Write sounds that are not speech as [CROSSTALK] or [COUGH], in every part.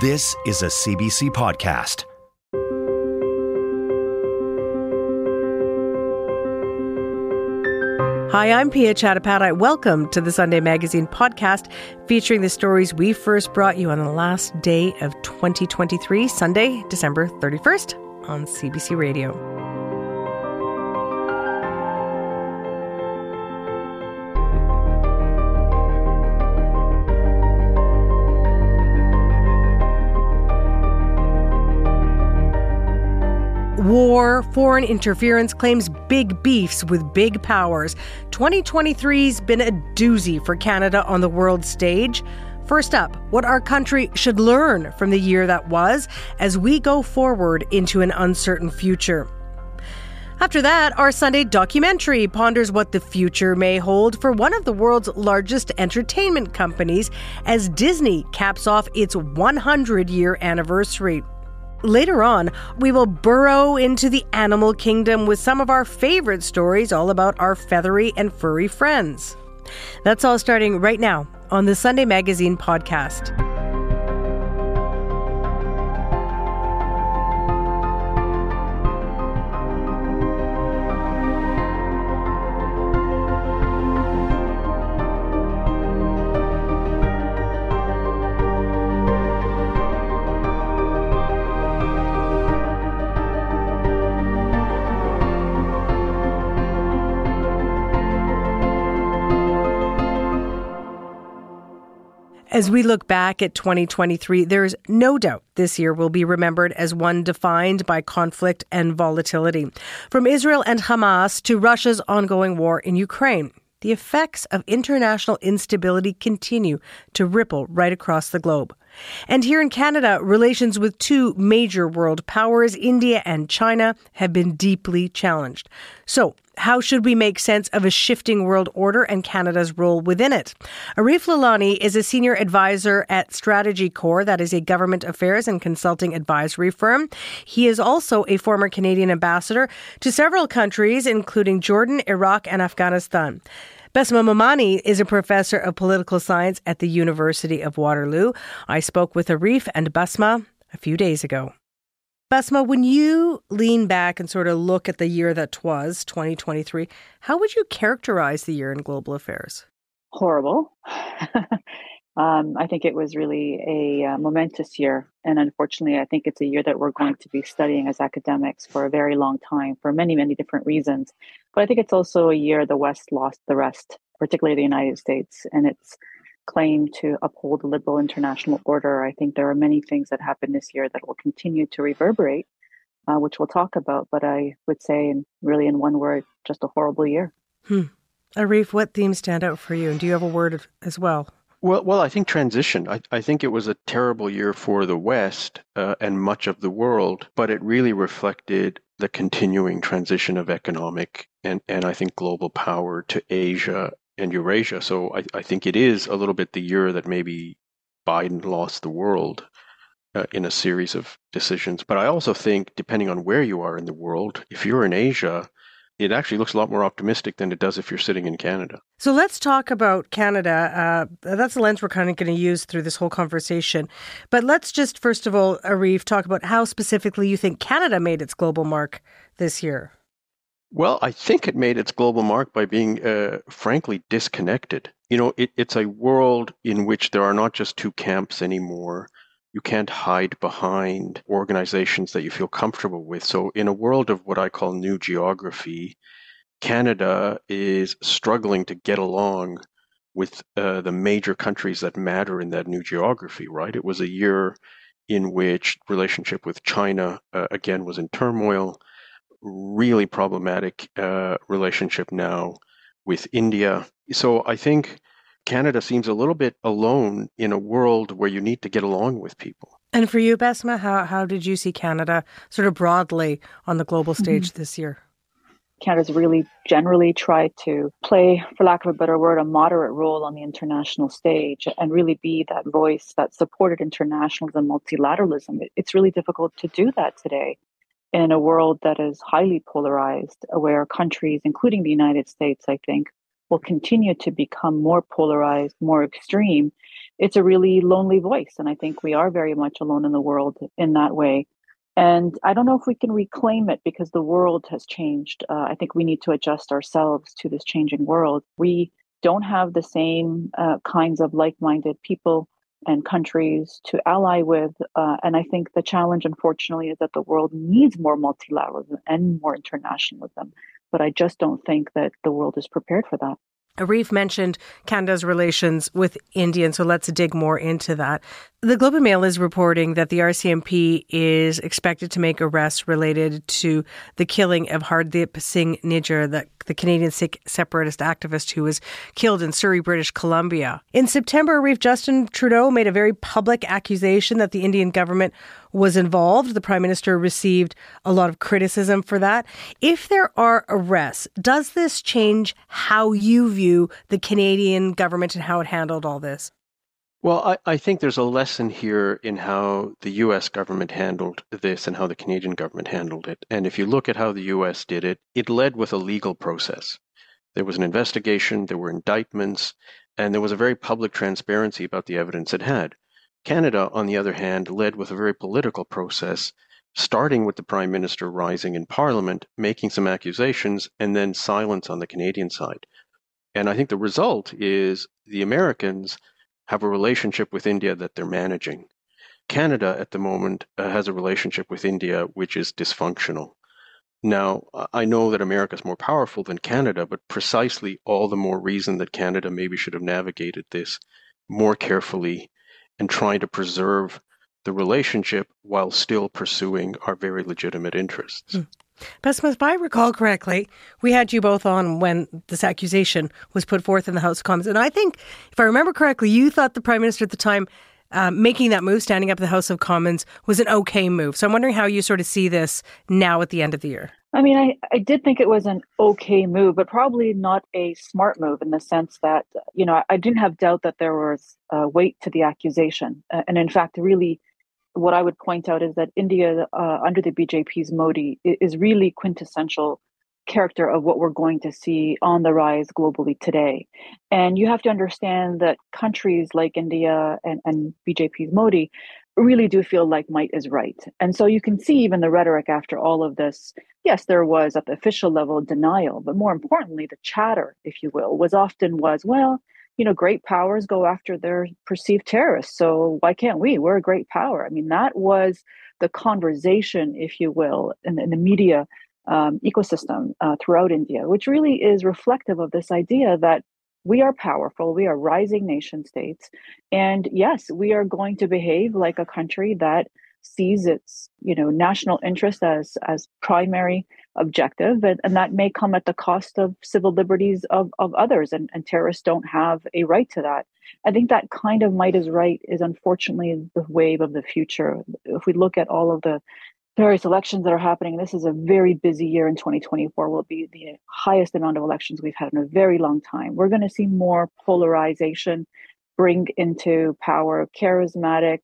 This is a CBC podcast. Hi, I'm Piya Chattopadhyay. Welcome to the Sunday Magazine podcast featuring the stories we first brought you on the last day of 2023, Sunday, December 31st on CBC Radio. War, foreign interference claims big beefs with big powers. 2023's been a doozy for Canada on the world stage. First up, what our country should learn from the year that was as we go forward into an uncertain future. After that, our Sunday documentary ponders what the future may hold for one of the world's largest entertainment companies as Disney caps off its 100 year anniversary. Later on, we will burrow into the animal kingdom with some of our favorite stories all about our feathery and furry friends. That's all starting right now on the Sunday Magazine podcast. As we look back at 2023, there's no doubt this year will be remembered as one defined by conflict and volatility. From Israel and Hamas to Russia's ongoing war in Ukraine, the effects of international instability continue to ripple right across the globe. And here in Canada, relations with two major world powers, India and China, have been deeply challenged. So, how should we make sense of a shifting world order and Canada's role within it? Arif Lalani is a senior advisor at StrategyCorp, that is a government affairs and consulting advisory firm. He is also a former Canadian ambassador to several countries, including Jordan, Iraq, and Afghanistan. Bessma Momani is a professor of political science at the University of Waterloo. I spoke with Arif and Bessma a few days ago. Bessma, when you lean back and sort of look at the year that was 2023, how would you characterize the year in global affairs? Horrible. [LAUGHS] um, I think it was really a uh, momentous year. And unfortunately, I think it's a year that we're going to be studying as academics for a very long time for many, many different reasons. But I think it's also a year the West lost the rest, particularly the United States. And it's claim to uphold the liberal international order. I think there are many things that happened this year that will continue to reverberate, uh, which we'll talk about. But I would say, in, really in one word, just a horrible year. Hmm. Arif, what themes stand out for you? And do you have a word as well? Well, well, I think transition. I, I think it was a terrible year for the West uh, and much of the world, but it really reflected the continuing transition of economic and, and I think global power to Asia and Eurasia. So I, I think it is a little bit the year that maybe Biden lost the world uh, in a series of decisions. But I also think, depending on where you are in the world, if you're in Asia, it actually looks a lot more optimistic than it does if you're sitting in Canada. So let's talk about Canada. Uh, that's the lens we're kind of going to use through this whole conversation. But let's just, first of all, Arif, talk about how specifically you think Canada made its global mark this year. Well, I think it made its global mark by being, uh, frankly, disconnected. You know, it, it's a world in which there are not just two camps anymore. You can't hide behind organizations that you feel comfortable with. So, in a world of what I call new geography, Canada is struggling to get along with uh, the major countries that matter in that new geography, right? It was a year in which relationship with China, uh, again, was in turmoil really problematic uh, relationship now with India. So I think Canada seems a little bit alone in a world where you need to get along with people. And for you, Bessma, how, how did you see Canada sort of broadly on the global mm-hmm. stage mm-hmm. this year? Canada's really generally tried to play, for lack of a better word, a moderate role on the international stage and really be that voice that supported internationalism and multilateralism. It's really difficult to do that today in a world that is highly polarized, where countries, including the United States, I think, will continue to become more polarized, more extreme. It's a really lonely voice. And I think we are very much alone in the world in that way. And I don't know if we can reclaim it because the world has changed. Uh, I think we need to adjust ourselves to this changing world. We don't have the same uh, kinds of like minded people and countries to ally with. Uh, and I think the challenge, unfortunately, is that the world needs more multilateralism and more internationalism. But I just don't think that the world is prepared for that. Arif mentioned Canada's relations with India, and so let's dig more into that. The Globe and Mail is reporting that the RCMP is expected to make arrests related to the killing of Hardeep Singh Nijjar, the, the Canadian Sikh separatist activist who was killed in Surrey, British Columbia. In September, Arif Justin Trudeau made a very public accusation that the Indian government was involved. The Prime Minister received a lot of criticism for that. If there are arrests, does this change how you view the Canadian government and how it handled all this? Well, I, I, think there's a lesson here in how the US government handled this and how the Canadian government handled it. And if you look at how the US did it, it led with a legal process. There was an investigation, there were indictments, and there was a very public transparency about the evidence it had. Canada, on the other hand, led with a very political process, starting with the Prime Minister rising in Parliament, making some accusations, and then silence on the Canadian side. And I think the result is the Americans have a relationship with India that they're managing. Canada at the moment uh, has a relationship with India which is dysfunctional. Now, I know that America is more powerful than Canada, but precisely all the more reason that Canada maybe should have navigated this more carefully and trying to preserve the relationship while still pursuing our very legitimate interests. Mm. Bessma, if I recall correctly, we had you both on when this accusation was put forth in the House of Commons. And I think, if I remember correctly, you thought the Prime Minister at the time um, making that move, standing up at the House of Commons, was an okay move. So I'm wondering how you sort of see this now at the end of the year. I mean, I, I did think it was an okay move, but probably not a smart move in the sense that, you know, I didn't have doubt that there was uh, weight to the accusation. Uh, and in fact, really what I would point out is that India, uh, under the BJP's Modi, is really quintessential character of what we're going to see on the rise globally today. And you have to understand that countries like India and, and BJP's Modi really do feel like might is right. And so you can see even the rhetoric after all of this. Yes, there was at the official level denial, but more importantly, the chatter, if you will, was often was, well, you know, great powers go after their perceived terrorists. So why can't we? We're a great power. I mean, that was the conversation, if you will, in, in the media um, ecosystem uh, throughout India, which really is reflective of this idea that we are powerful, we are rising nation states, and yes, we are going to behave like a country that sees its you know national interest as as primary objective and, and that may come at the cost of civil liberties of, of others and, and terrorists don't have a right to that. I think that kind of might is right is unfortunately the wave of the future. If we look at all of the various elections that are happening this is a very busy year in 2024 will be the highest amount of elections we've had in a very long time. We're going to see more polarization bring into power charismatic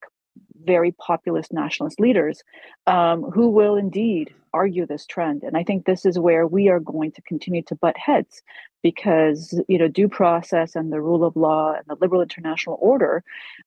very populist nationalist leaders um, who will indeed argue this trend. And I think this is where we are going to continue to butt heads because, you know, due process and the rule of law and the liberal international order,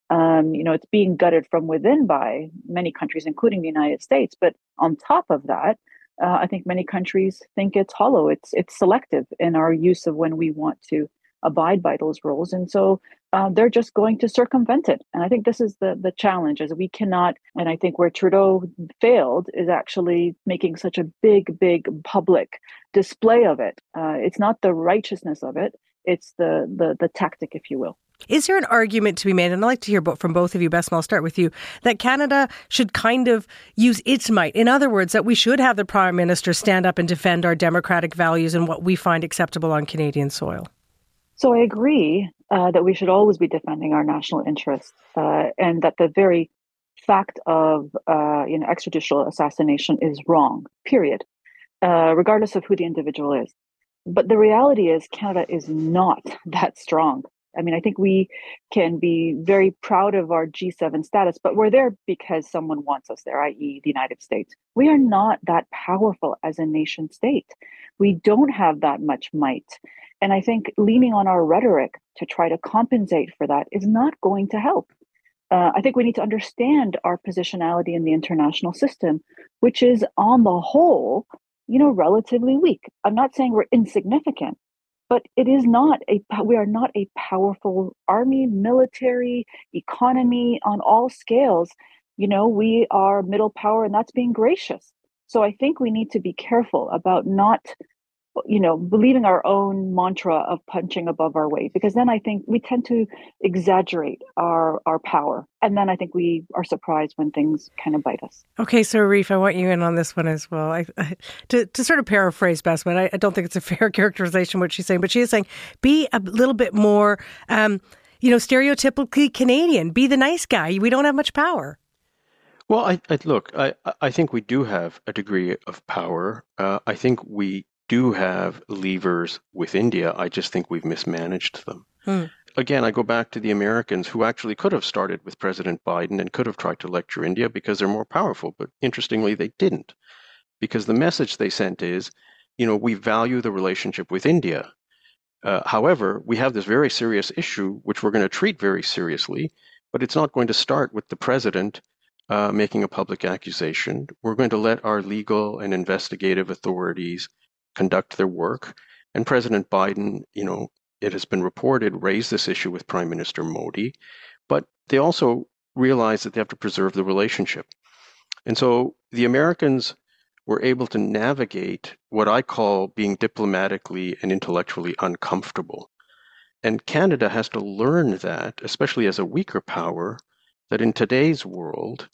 um, you know, it's being gutted from within by many countries, including the United States. But on top of that, uh, I think many countries think it's hollow. It's it's selective in our use of when we want to abide by those rules and so uh, they're just going to circumvent it and i think this is the the challenge is we cannot and i think where trudeau failed is actually making such a big big public display of it uh, it's not the righteousness of it it's the the the tactic if you will is there an argument to be made, and I'd like to hear from both of you, Bessma, I'll start with you, that Canada should kind of use its might? In other words, that we should have the Prime Minister stand up and defend our democratic values and what we find acceptable on Canadian soil? So I agree. Uh, that we should always be defending our national interests, uh, and that the very fact of uh, you know extrajudicial assassination is wrong. Period, uh, regardless of who the individual is. But the reality is, Canada is not [LAUGHS] that strong. I mean, I think we can be very proud of our G7 status, but we're there because someone wants us there, i.e., the United States. We are not that powerful as a nation state. We don't have that much might. And I think leaning on our rhetoric to try to compensate for that is not going to help. Uh, I think we need to understand our positionality in the international system, which is on the whole, you know, relatively weak. I'm not saying we're insignificant, but it is not a we are not a powerful army, military, economy on all scales. You know, we are middle power, and that's being gracious. So I think we need to be careful about not you know believing our own mantra of punching above our weight because then i think we tend to exaggerate our our power. And then i think we are surprised when things kind of bite us. Okay so Arif, i want you in on this one as well. I, I, to, to sort of paraphrase Bessma I, I, don't think it's a [LAUGHS] fair characterization what she's saying but she is saying be a little bit more um, you know stereotypically canadian. Be the nice guy. We don't have much power. Well, I, I, look. I, I think we do have a degree of power. Uh, I think we do have levers with India. I just think we've mismanaged them. Hmm. Again, I go back to the Americans who actually could have started with President Biden and could have tried to lecture India because they're more powerful. But interestingly, they didn't. Because the message they sent is, you know, we value the relationship with India. Uh, however, we have this very serious issue, which we're going to treat very seriously, but it's not going to start with the president uh, making a public accusation. We're going to let our legal and investigative authorities conduct their work. And President Biden, you know, it has been reported, raised this issue with Prime Minister Modi, but they also realize that they have to preserve the relationship. And so the Americans were able to navigate what I call being diplomatically and intellectually uncomfortable. And Canada has to learn that, especially as a weaker power, that in today's world,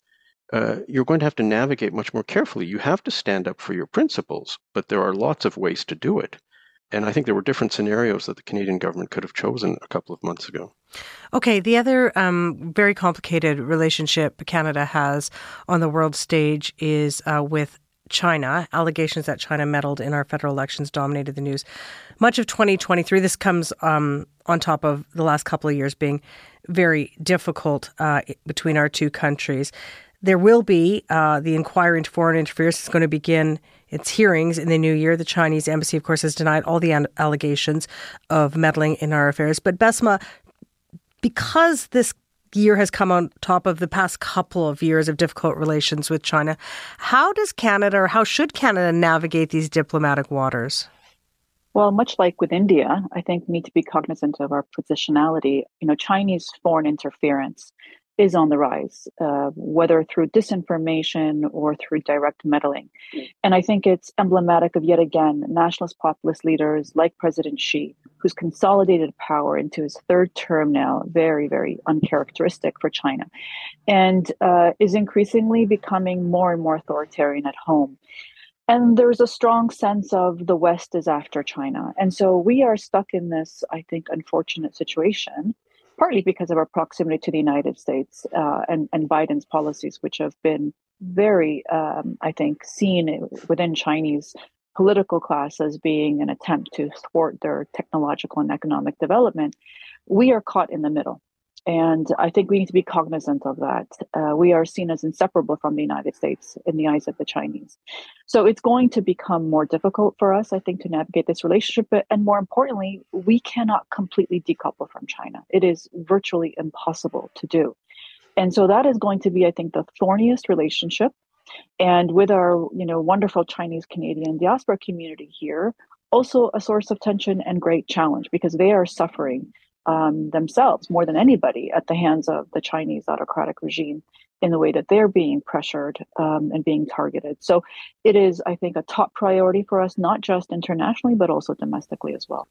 uh, you're going to have to navigate much more carefully. You have to stand up for your principles, but there are lots of ways to do it. And I think there were different scenarios that the Canadian government could have chosen a couple of months ago. Okay, the other um, very complicated relationship Canada has on the world stage is uh, with China. Allegations that China meddled in our federal elections dominated the news. Much of 2023, this comes um, on top of the last couple of years being very difficult uh, between our two countries. There will be uh, the inquiry into foreign interference is going to begin its hearings in the new year. The Chinese embassy, of course, has denied all the allegations of meddling in our affairs. But Bessma, because this year has come on top of the past couple of years of difficult relations with China, how does Canada or how should Canada navigate these diplomatic waters? Well, much like with India, I think we need to be cognizant of our positionality. You know, Chinese foreign interference is on the rise, uh, whether through disinformation or through direct meddling. Mm. And I think it's emblematic of yet again nationalist populist leaders like President Xi, who's consolidated power into his third term now, very, very uncharacteristic for China, and uh, is increasingly becoming more and more authoritarian at home. And there's a strong sense of the West is after China. And so we are stuck in this, I think, unfortunate situation partly because of our proximity to the United States uh, and, and Biden's policies, which have been very, um, I think, seen within Chinese political class as being an attempt to thwart their technological and economic development. We are caught in the middle. And I think we need to be cognizant of that. Uh, we are seen as inseparable from the United States in the eyes of the Chinese. So it's going to become more difficult for us, I think, to navigate this relationship. But, and more importantly, we cannot completely decouple from China. It is virtually impossible to do. And so that is going to be, I think, the thorniest relationship. And with our, you know, wonderful Chinese Canadian diaspora community here, also a source of tension and great challenge because they are suffering um, themselves more than anybody at the hands of the Chinese autocratic regime in the way that they're being pressured um, and being targeted. So it is, I think, a top priority for us, not just internationally, but also domestically as well.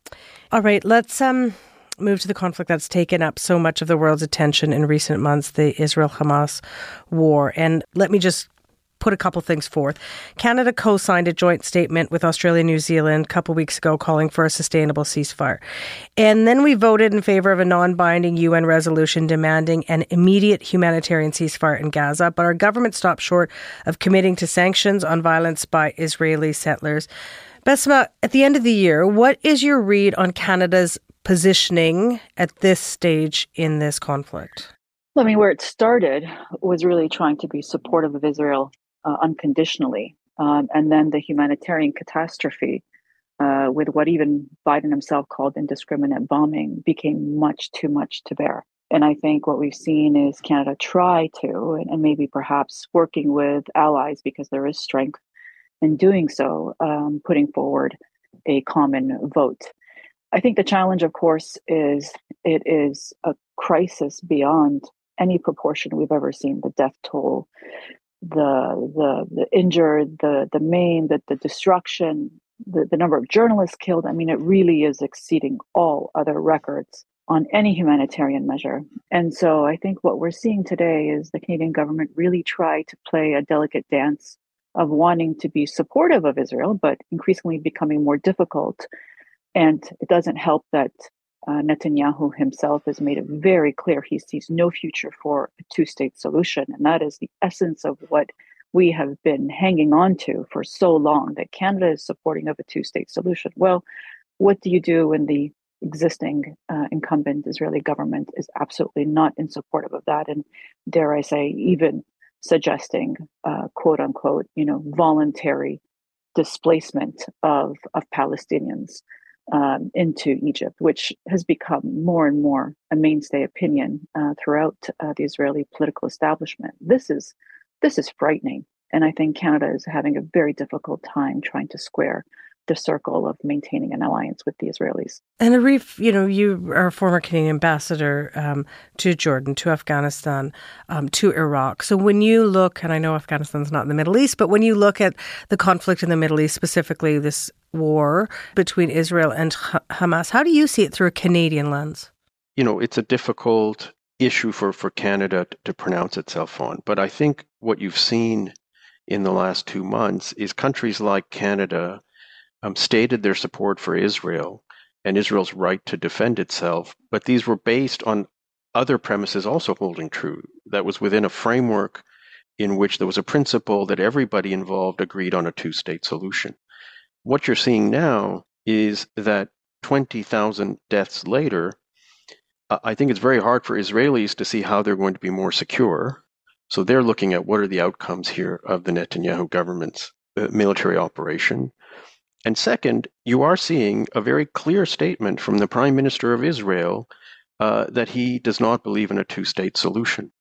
All right, let's um, move to the conflict that's taken up so much of the world's attention in recent months the Israel Hamas war. And let me just put a couple things forth. Canada co signed a joint statement with Australia and New Zealand a couple weeks ago calling for a sustainable ceasefire. And then we voted in favor of a non binding UN resolution demanding an immediate humanitarian ceasefire in Gaza. But our government stopped short of committing to sanctions on violence by Israeli settlers. Bessma, at the end of the year, what is your read on Canada's positioning at this stage in this conflict? I mean, where it started was really trying to be supportive of Israel uh, unconditionally. Um, and then the humanitarian catastrophe, uh, with what even Biden himself called indiscriminate bombing, became much too much to bear. And I think what we've seen is Canada try to, and, and maybe perhaps working with allies because there is strength in doing so, um, putting forward a common vote. I think the challenge, of course, is it is a crisis beyond any proportion we've ever seen. The death toll, the the the injured, the the maim, the the destruction, the, the number of journalists killed. I mean, it really is exceeding all other records on any humanitarian measure. And so I think what we're seeing today is the Canadian government really try to play a delicate dance of wanting to be supportive of Israel, but increasingly becoming more difficult. And it doesn't help that uh, Netanyahu himself has made it very clear he sees no future for a two state solution. And that is the essence of what we have been hanging on to for so long that Canada is supporting of a two state solution. Well, what do you do when the existing uh, incumbent Israeli government is absolutely not in support of that? And dare I say, even suggesting, uh, quote unquote, you know, voluntary displacement of of Palestinians um, into Egypt, which has become more and more a mainstay opinion uh, throughout uh, the Israeli political establishment. This is this is frightening, and I think Canada is having a very difficult time trying to square the circle of maintaining an alliance with the Israelis. And Arif, you know, you are a former Canadian ambassador um, to Jordan, to Afghanistan, um, to Iraq. So when you look, and I know Afghanistan's not in the Middle East, but when you look at the conflict in the Middle East, specifically this war between Israel and Hamas, how do you see it through a Canadian lens? You know, it's a difficult issue for, for Canada to pronounce itself on. But I think what you've seen in the last two months is countries like Canada stated their support for Israel and Israel's right to defend itself, but these were based on other premises also holding true. That was within a framework in which there was a principle that everybody involved agreed on a two state solution. What you're seeing now is that 20,000 deaths later, I think it's very hard for Israelis to see how they're going to be more secure. So they're looking at what are the outcomes here of the Netanyahu government's uh, military operation. And second, you are seeing a very clear statement from the Prime Minister of Israel uh, that he does not believe in a two state solution.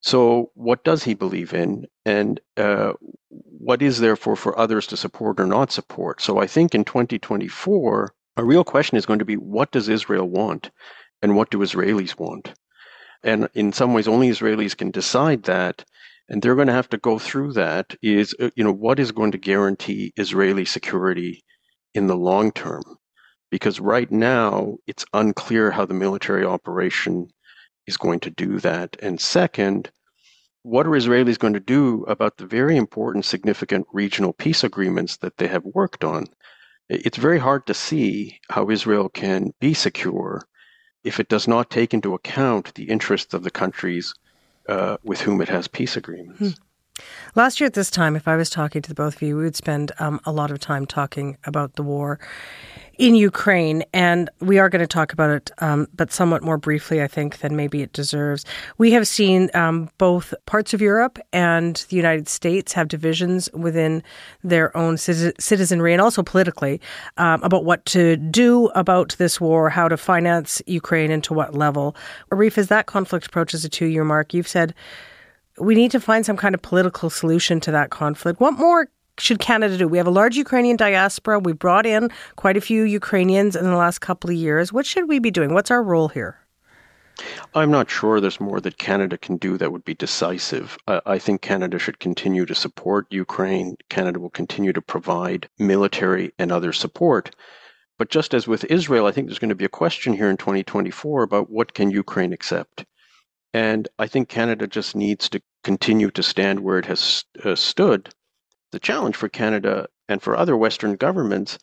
So, what does he believe in? And uh, what is there for, for others to support or not support? So, I think in 2024, a real question is going to be what does Israel want? And what do Israelis want? And in some ways, only Israelis can decide that and they're going to have to go through that is uh, you know what is going to guarantee israeli security in the long term? Because right now it's unclear how the military operation is going to do that. And second what are israelis going to do about the very important significant regional peace agreements that they have worked on? It's very hard to see how israel can be secure if it does not take into account the interests of the countries uh, with whom it has peace agreements. Hmm. Last year at this time, if I was talking to the both of you, we would spend um, a lot of time talking about the war in Ukraine, and we are going to talk about it, um, but somewhat more briefly, I think, than maybe it deserves. We have seen um, both parts of Europe and the United States have divisions within their own citizenry and also politically um, about what to do about this war, how to finance Ukraine, and to what level. Arif, as that conflict approaches a two year mark, you've said we need to find some kind of political solution to that conflict. What more should Canada do? We have a large Ukrainian diaspora. We brought in quite a few Ukrainians in the last couple of years. What should we be doing? What's our role here? I'm not sure there's more that Canada can do that would be decisive. I think Canada should continue to support Ukraine. Canada will continue to provide military and other support. But just as with Israel, I think there's going to be a question here in 2024 about what can Ukraine accept. And I think Canada just needs to continue to stand where it has uh, stood, the challenge for Canada and for other Western governments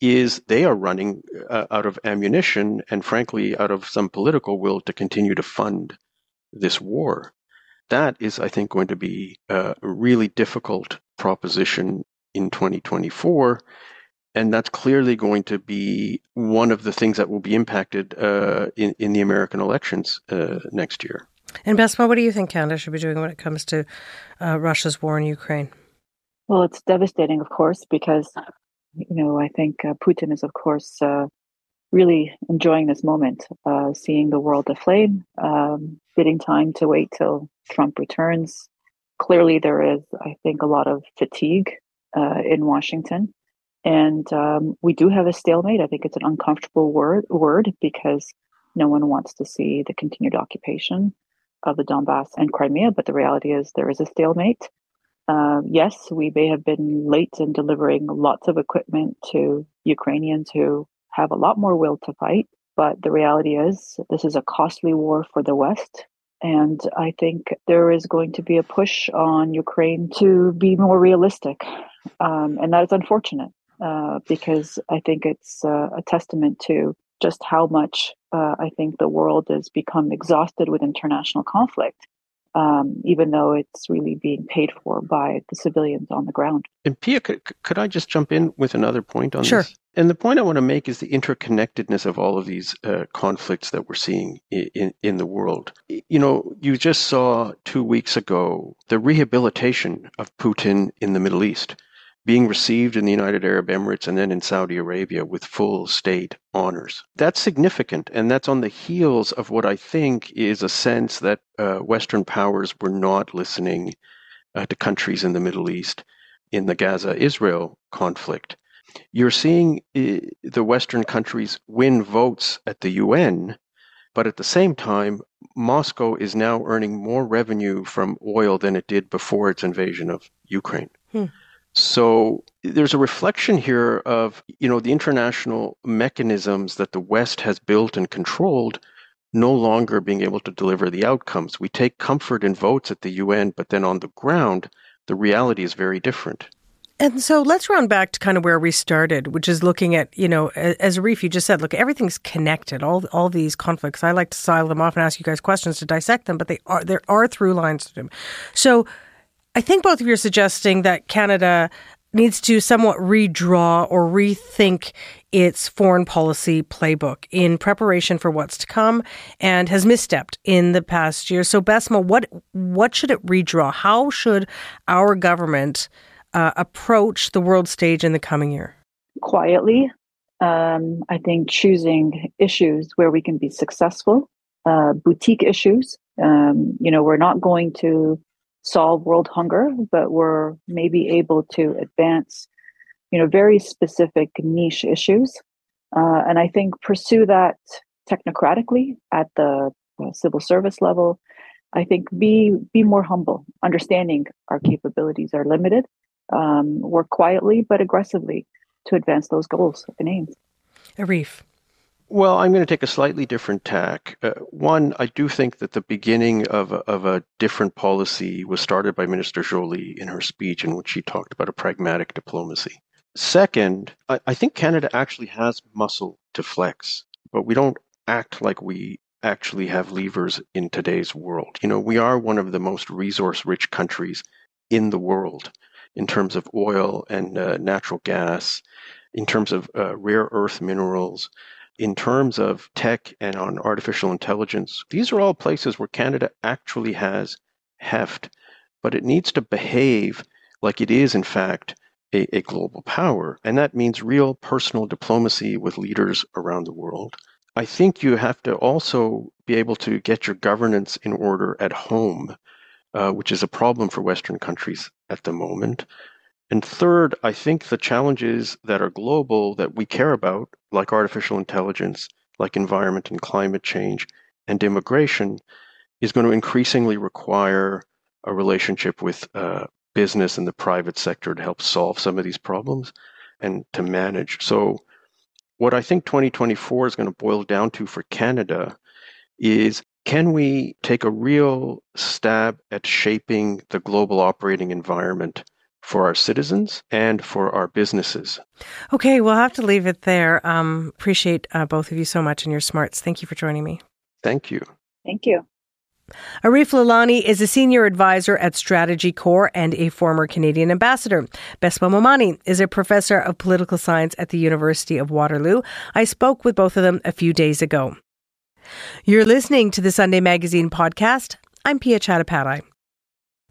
is they are running uh, out of ammunition and, frankly, out of some political will to continue to fund this war. That is, I think, going to be a really difficult proposition in 2024. And that's clearly going to be one of the things that will be impacted uh, in, in the American elections uh, next year. And Bessma, what do you think Canada should be doing when it comes to uh, Russia's war in Ukraine? Well, it's devastating, of course, because you know, I think uh, Putin is, of course, uh, really enjoying this moment, uh, seeing the world aflame, um, bidding time to wait till Trump returns. Clearly, there is, I think, a lot of fatigue uh, in Washington. And um, we do have a stalemate. I think it's an uncomfortable word, word because no one wants to see the continued occupation of the Donbass and Crimea. But the reality is, there is a stalemate. Uh, yes, we may have been late in delivering lots of equipment to Ukrainians who have a lot more will to fight. But the reality is, this is a costly war for the West. And I think there is going to be a push on Ukraine to be more realistic. Um, and that is unfortunate uh, because I think it's uh, a testament to just how much uh, I think the world has become exhausted with international conflict um, even though it's really being paid for by the civilians on the ground. And Piya, could, could I just jump in with another point on sure. this? And the point I want to make is the interconnectedness of all of these uh, conflicts that we're seeing in, in, in the world. You know, you just saw two weeks ago the rehabilitation of Putin in the Middle East being received in the United Arab Emirates and then in Saudi Arabia with full state honors. That's significant, and that's on the heels of what I think is a sense that uh, Western powers were not listening uh, to countries in the Middle East in the Gaza Israel conflict. You're seeing uh, the Western countries win votes at the UN, but at the same time, Moscow is now earning more revenue from oil than it did before its invasion of Ukraine. Hmm. So there's a reflection here of, you know, the international mechanisms that the West has built and controlled no longer being able to deliver the outcomes. We take comfort in votes at the UN, but then on the ground, the reality is very different. And so let's round back to kind of where we started, which is looking at, you know, as Arif, you just said, look, everything's connected. All all these conflicts. I like to silo them off and ask you guys questions to dissect them, but they are there are through lines to them. So I think both of you are suggesting that Canada needs to somewhat redraw or rethink its foreign policy playbook in preparation for what's to come and has misstepped in the past year. So, Bessma, what what should it redraw? How should our government uh, approach the world stage in the coming year? Quietly, um, I think choosing issues where we can be successful, uh, boutique issues. Um, you know, we're not going to solve world hunger, but we're maybe able to advance, you know, very specific niche issues. Uh, and I think pursue that technocratically at the uh, civil service level. I think be be more humble, understanding our capabilities are limited. Um, work quietly but aggressively to advance those goals and aims. Arif. Well, I'm going to take a slightly different tack. Uh, one, I do think that the beginning of a, of a different policy was started by Minister Joly in her speech, in which she talked about a pragmatic diplomacy. Second, I, I think Canada actually has muscle to flex, but we don't act like we actually have levers in today's world. You know, we are one of the most resource rich countries in the world in terms of oil and uh, natural gas, in terms of uh, rare earth minerals in terms of tech and on artificial intelligence, these are all places where Canada actually has heft, but it needs to behave like it is, in fact, a, a, global power. And that means real personal diplomacy with leaders around the world. I think you have to also be able to get your governance in order at home, uh, which is a problem for Western countries at the moment. And third, I think the challenges that are global that we care about, like artificial intelligence, like environment and climate change, and immigration, is going to increasingly require a relationship with uh, business and the private sector to help solve some of these problems and to manage. So, what I think 2024 is going to boil down to for Canada is can we take a real stab at shaping the global operating environment for our citizens and for our businesses? Okay, we'll have to leave it there. Um, appreciate uh, both of you so much and your smarts. Thank you for joining me. Thank you. Thank you. Arif Lalani is a senior advisor at StrategyCorp and a former Canadian ambassador. Bessma Momani is a professor of political science at the University of Waterloo. I spoke with both of them a few days ago. You're listening to the Sunday Magazine podcast. I'm Piya Chattopadhyay.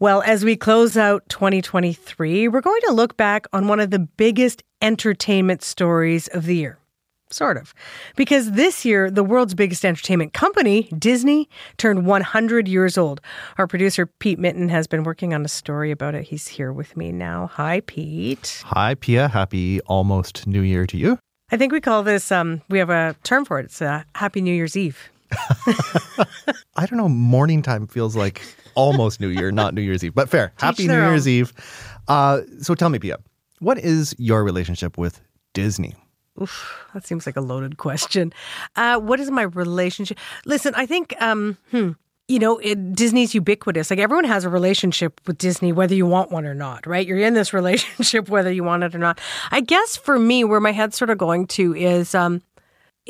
Well, as we close out 2023, we're going to look back on one of the biggest entertainment stories of the year. Sort of. Because this year, the world's biggest entertainment company, Disney, turned 100 years old. Our producer, Pete Mitton, has been working on a story about it. He's here with me now. Hi, Pete. Hi, Piya. Happy almost New Year to you. I think we call this, um, we have a term for it. It's uh, Happy New Year's Eve. [LAUGHS] I don't know. Morning time feels like almost New Year, not New Year's Eve, but fair. Teach Happy New their Year's. Eve. Uh, so tell me, Piya, what is your relationship with Disney? Oof, that seems like a loaded question. Uh, what is my relationship? Listen, I think, um, hmm, you know, it, Disney's ubiquitous. Like everyone has a relationship with Disney, whether you want one or not, right? You're in this [LAUGHS] relationship whether you want it or not. I guess for me, where my head's sort of going to is, um,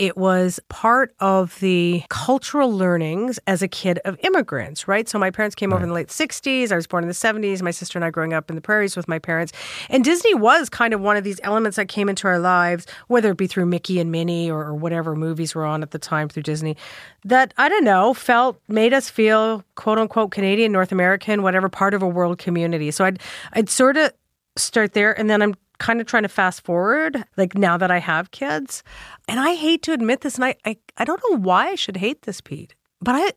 it was part of the cultural learnings as a kid of immigrants, right? So my parents came over in the late 60s. I was born in the 70s. My sister and I growing up in the prairies with my parents. And Disney was kind of one of these elements that came into our lives, whether it be through Mickey and Minnie or, or whatever movies were on at the time through Disney, that I don't know, felt made us feel quote unquote Canadian, North American, whatever part of a world community. So I'd I'd sort of start there and then I'm kind of trying to fast forward like now that I have kids. And I hate to admit this and I I, I don't know why I should hate this, Pete. But I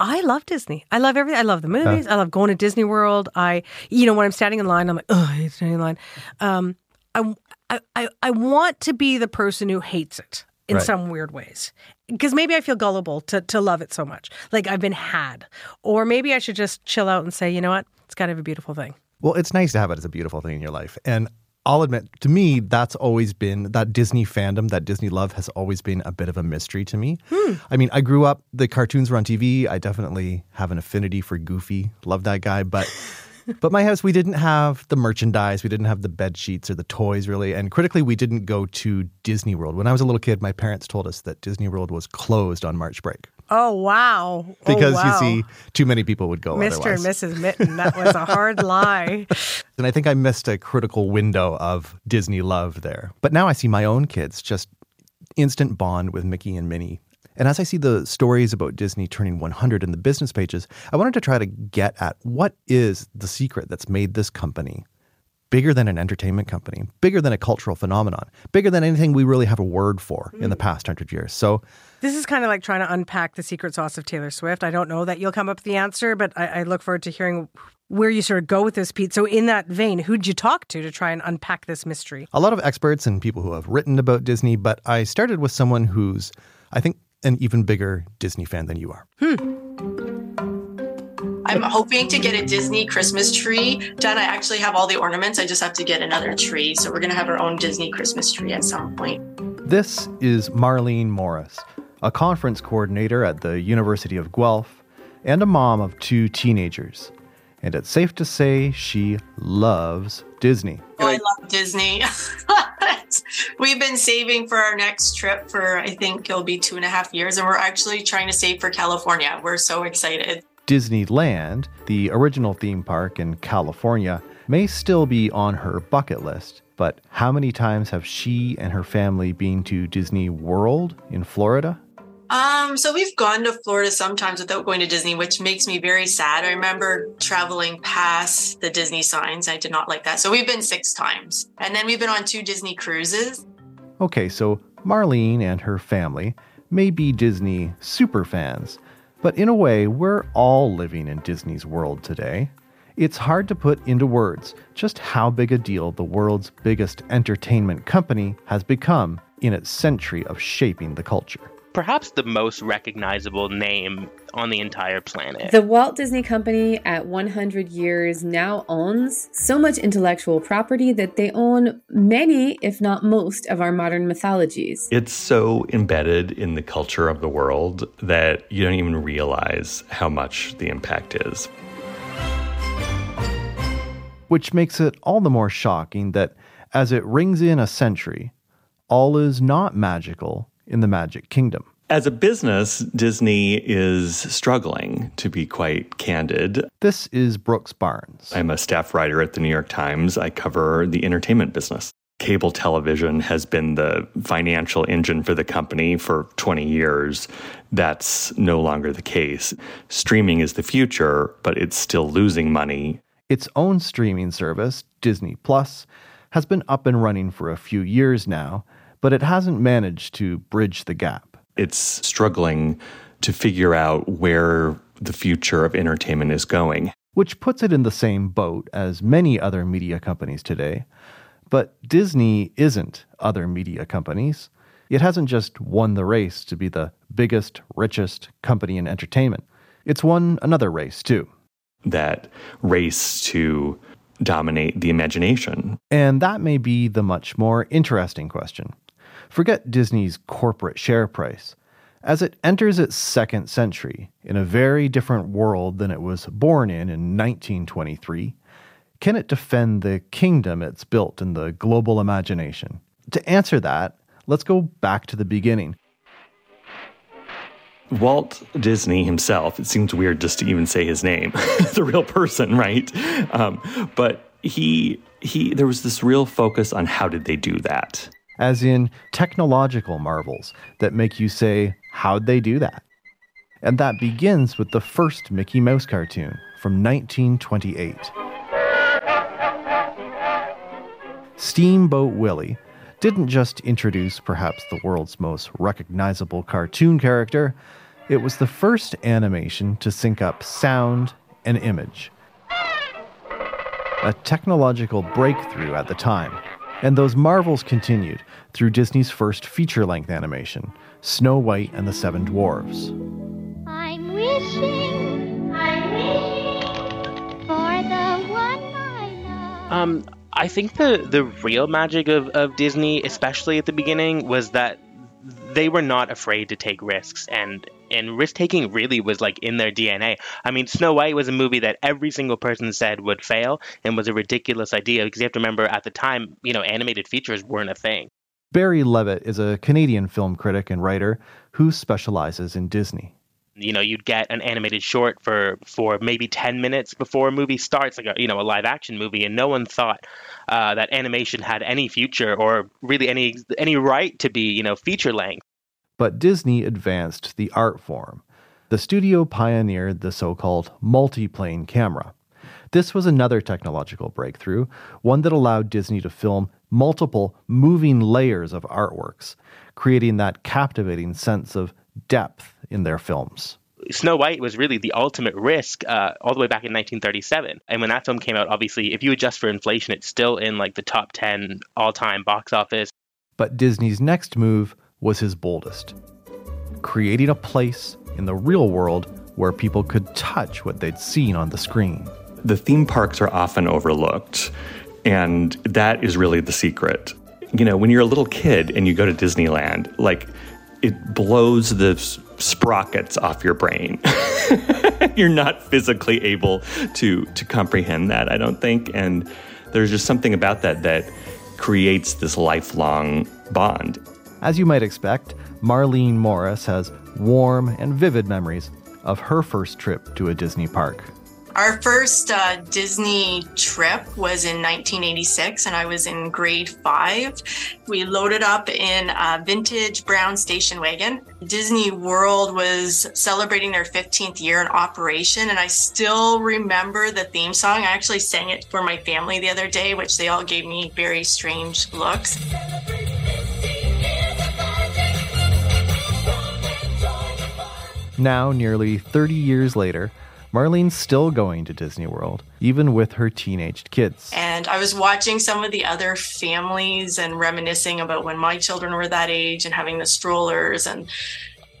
I love Disney. I love everything. I love the movies. I love going to Disney World. I, you know, when I'm standing in line, I'm like, oh, I hate standing in line. Um, I, I, I, I want to be the person who hates it in Right. some weird ways because maybe I feel gullible to to love it so much. Like I've been had, or maybe I should just chill out and say, you know what, it's kind of a beautiful thing. Well, it's nice to have it as a beautiful thing in your life. And I'll admit, to me, that's always been that Disney fandom, that Disney love has always been a bit of a mystery to me. Hmm. I mean, I grew up, the cartoons were on TV. I definitely have an affinity for Goofy. Love that guy. But. [LAUGHS] But my house, we didn't have the merchandise, we didn't have the bed sheets or the toys, really. And critically, we didn't go to Disney World. When I was a little kid, my parents told us that Disney World was closed on March break Oh wow! Oh, because oh, wow. you see, too many people would go. Mr. and. Mrs. Mitton, that was a hard lie. [LAUGHS] And I think I missed a critical window of Disney love there. But now I see my own kids just instant bond with Mickey and Minnie. And as I see the stories about Disney turning 100 in the business pages, I wanted to try to get at what is the secret that's made this company bigger than an entertainment company, bigger than a cultural phenomenon, bigger than anything we really have a word for in the mm. past 100 years. So This is kind of like trying to unpack the secret sauce of Taylor Swift. I don't know that you'll come up with the answer, but I, I look forward to hearing where you sort of go with this, Pete. So, in that vein, who'd you talk to to try and unpack this mystery? a lot of experts and people who have written about Disney, but I started with someone who's, I think, an even bigger Disney fan than you are. Hmm. I'm hoping to get a Disney Christmas tree done. I actually have all the ornaments. I just have to get another tree. So we're going to have our own Disney Christmas tree at some point. This is Marlene Morris, a conference coordinator at the University of Guelph and a mom of two teenagers. And it's safe to say she loves Disney. Oh, I love Disney. [LAUGHS] We've been saving for our next trip for, I think it'll be two and a half years. And we're actually trying to save for California. We're so excited. Disneyland, the original theme park in California, may still be on her bucket list, but how many times have she and her family been to Disney World in Florida? Um, so we've gone to Florida sometimes without going to Disney, which makes me very sad. I remember traveling past the Disney signs. I did not like that. So we've been six times. And then we've been on two Disney cruises. Okay, so Marlene and her family may be Disney super fans, but in a way, we're all living in Disney's world today. It's hard to put into words just how big a deal the world's biggest entertainment company has become in its century of shaping the culture. Perhaps the most recognizable name on the entire planet. The Walt Disney Company at 100 years now owns so much intellectual property that they own many, if not most, of our modern mythologies. It's so embedded in the culture of the world that you don't even realize how much the impact is. Which makes it all the more shocking that as it rings in a century, all is not magical in the Magic Kingdom. As a business, Disney is struggling, to be quite candid. This is Brooks Barnes. I'm a staff writer at the New York Times. I cover the entertainment business. Cable television has been the financial engine for the company for 20 years. That's no longer the case. Streaming is the future, but it's still losing money. Its own streaming service, Disney Plus, has been up and running for a few years now, but it hasn't managed to bridge the gap it's struggling to figure out where the future of entertainment is going. Which puts it in the same boat as many other media companies today. But Disney isn't other media companies. It hasn't just won the race to be the biggest, richest company in entertainment. It's won another race, too. That race to dominate the imagination. And that may be the much more interesting question. Forget Disney's corporate share price. As it enters its second century, in a very different world than it was born in in 1923, can it defend the kingdom it's built in the global imagination? To answer that, let's go back to the beginning. Walt Disney himself, it seems weird just to even say his name, [LAUGHS] the real person, right? Um, but he, he, there was this real focus on how did they do that? As in technological marvels that make you say, How'd they do that? And that begins with the first Mickey Mouse cartoon from 1928. Steamboat Willie didn't just introduce perhaps the world's most recognizable cartoon character, it was the first animation to sync up sound and image. A technological breakthrough at the time. And those marvels continued through Disney's first feature length animation, Snow White and the Seven Dwarfs. I'm wishing, I'm wishing for the one I love. Um, I think the, the real magic of, of Disney, especially at the beginning, was that they were not afraid to take risks and and risk taking really was like in their DNA. I mean, Snow White was a movie that every single person said would fail and was a ridiculous idea because you have to remember at the time, you know, animated features weren't a thing. Barry Levitt is a Canadian film critic and writer who specializes in Disney you know you'd get an animated short for for maybe 10 minutes before a movie starts like a you know a live action movie and no one thought uh, that animation had any future or really any any right to be you know feature length but disney advanced the art form the studio pioneered the so-called multiplane camera this was another technological breakthrough one that allowed disney to film multiple moving layers of artworks creating that captivating sense of depth in their films. Snow White was really the ultimate risk uh, all the way back in 1937. And when that film came out, obviously, if you adjust for inflation, it's still in like the top 10 all time box office. But Disney's next move was his boldest creating a place in the real world where people could touch what they'd seen on the screen. The theme parks are often overlooked, and that is really the secret. You know, when you're a little kid and you go to Disneyland, like it blows the sprockets off your brain. [LAUGHS] You're not physically able to to comprehend that, I don't think, and there's just something about that that creates this lifelong bond. As you might expect, Marlene Morris has warm and vivid memories of her first trip to a Disney park. Our first uh, Disney trip was in 1986, and I was in grade five. We loaded up in a vintage brown station wagon. Disney World was celebrating their 15th year in operation, and I still remember the theme song. I actually sang it for my family the other day, which they all gave me very strange looks. Now, nearly 30 years later, Marlene's still going to Disney World, even with her teenaged kids. And I was watching some of the other families and reminiscing about when my children were that age and having the strollers. And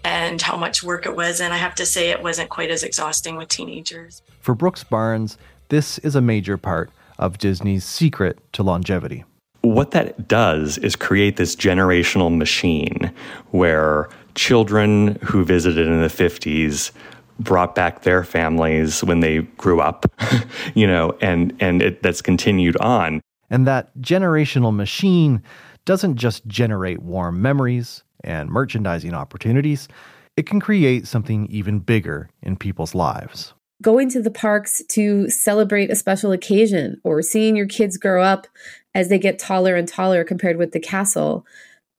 and how much work it was. And I have to say, it wasn't quite as exhausting with teenagers. For Brooks Barnes, this is a major part of Disney's secret to longevity. What that does is create this generational machine where children who visited in the 50s brought back their families when they grew up, [LAUGHS] you know, and and it, that's continued on. And that generational machine doesn't just generate warm memories and merchandising opportunities, it can create something even bigger in people's lives. Going to the parks to celebrate a special occasion or seeing your kids grow up as they get taller and taller compared with the castle,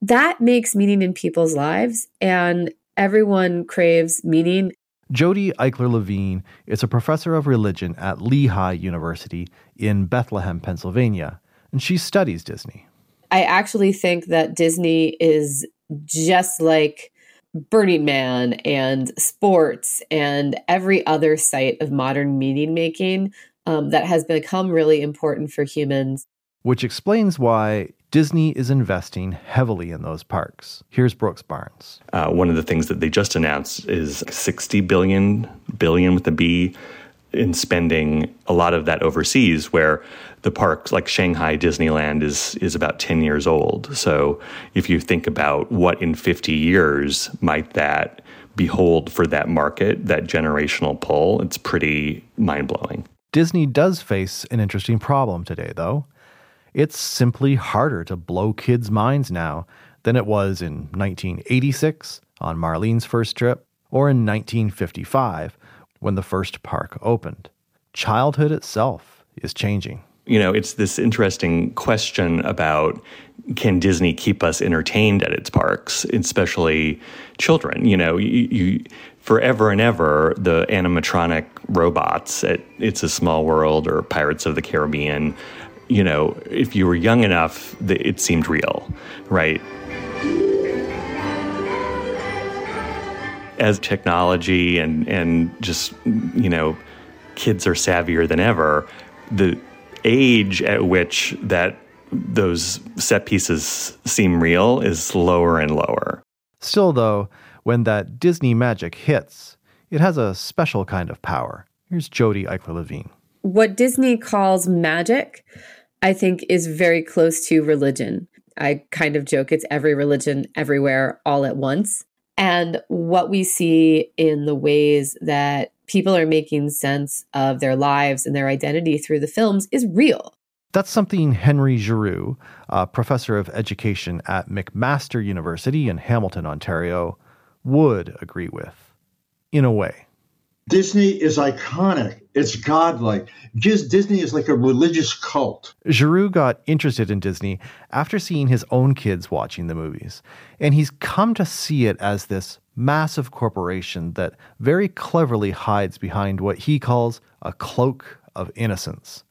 that makes meaning in people's lives. And everyone craves meaning Jodi Eichler Levine is a professor of religion at Lehigh University in Bethlehem, Pennsylvania, and she studies Disney. I actually think that Disney is just like Burning Man and sports and every other site of modern meaning making um, that has become really important for humans. Which explains why Disney is investing heavily in those parks. Here's Brooks Barnes. Uh, one of the things that they just announced is 60 billion, billion with a B, in spending a lot of that overseas, where the parks like Shanghai Disneyland is is about 10 years old. So if you think about what in 50 years might that behold for that market, that generational pull, it's pretty mind blowing. Disney does face an interesting problem today, though. It's simply harder to blow kids' minds now than it was in 1986 on Marlene's first trip or in 1955 when the first park opened. Childhood itself is changing. You know, it's this interesting question about can Disney keep us entertained at its parks, especially children? You know, you, you forever and ever the animatronic robots at It's a Small World or Pirates of the Caribbean you know, if you were young enough, it seemed real, right? As technology and, and just, you know, kids are savvier than ever, the age at which that those set pieces seem real is lower and lower. Still, though, when that Disney magic hits, it has a special kind of power. Here's Jodi Eichler Levine. What Disney calls magic I think is very close to religion. I kind of joke it's every religion everywhere all at once. And what we see in the ways that people are making sense of their lives and their identity through the films is real. That's something Henry Giroux, a professor of education at McMaster University in Hamilton, Ontario, would agree with, in a way. Disney is iconic. It's godlike. Just Disney is like a religious cult. Giroux got interested in Disney after seeing his own kids watching the movies, and he's come to see it as this massive corporation that very cleverly hides behind what he calls a cloak of innocence,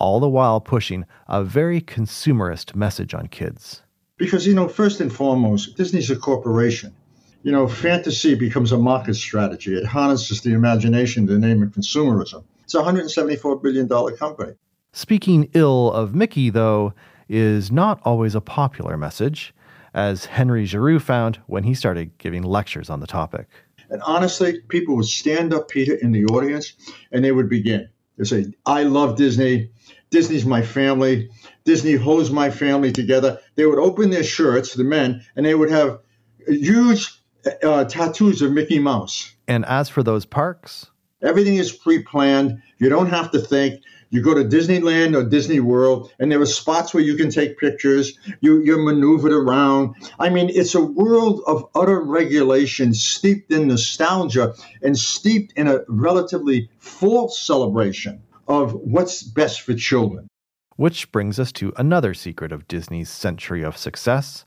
all the while pushing a very consumerist message on kids. Because, you know, first and foremost, Disney's a corporation you know, fantasy becomes a market strategy. It harnesses the imagination in the name of consumerism. It's a $174 billion company. Speaking ill of Mickey, though, is not always a popular message, as Henry Giroux found when he started giving lectures on the topic. And honestly, people would stand up, Peter, in the audience, and they would begin. They say, I love Disney. Disney's my family. Disney holds my family together. They would open their shirts, the men, and they would have huge uh, tattoos of Mickey Mouse. And as for those parks, everything is pre-planned. You don't have to think. You go to Disneyland or Disney World, and there are spots where you can take pictures. You, you're maneuvered around. I mean, it's a world of utter regulation, steeped in nostalgia and steeped in a relatively false celebration of what's best for children. Which brings us to another secret of Disney's century of success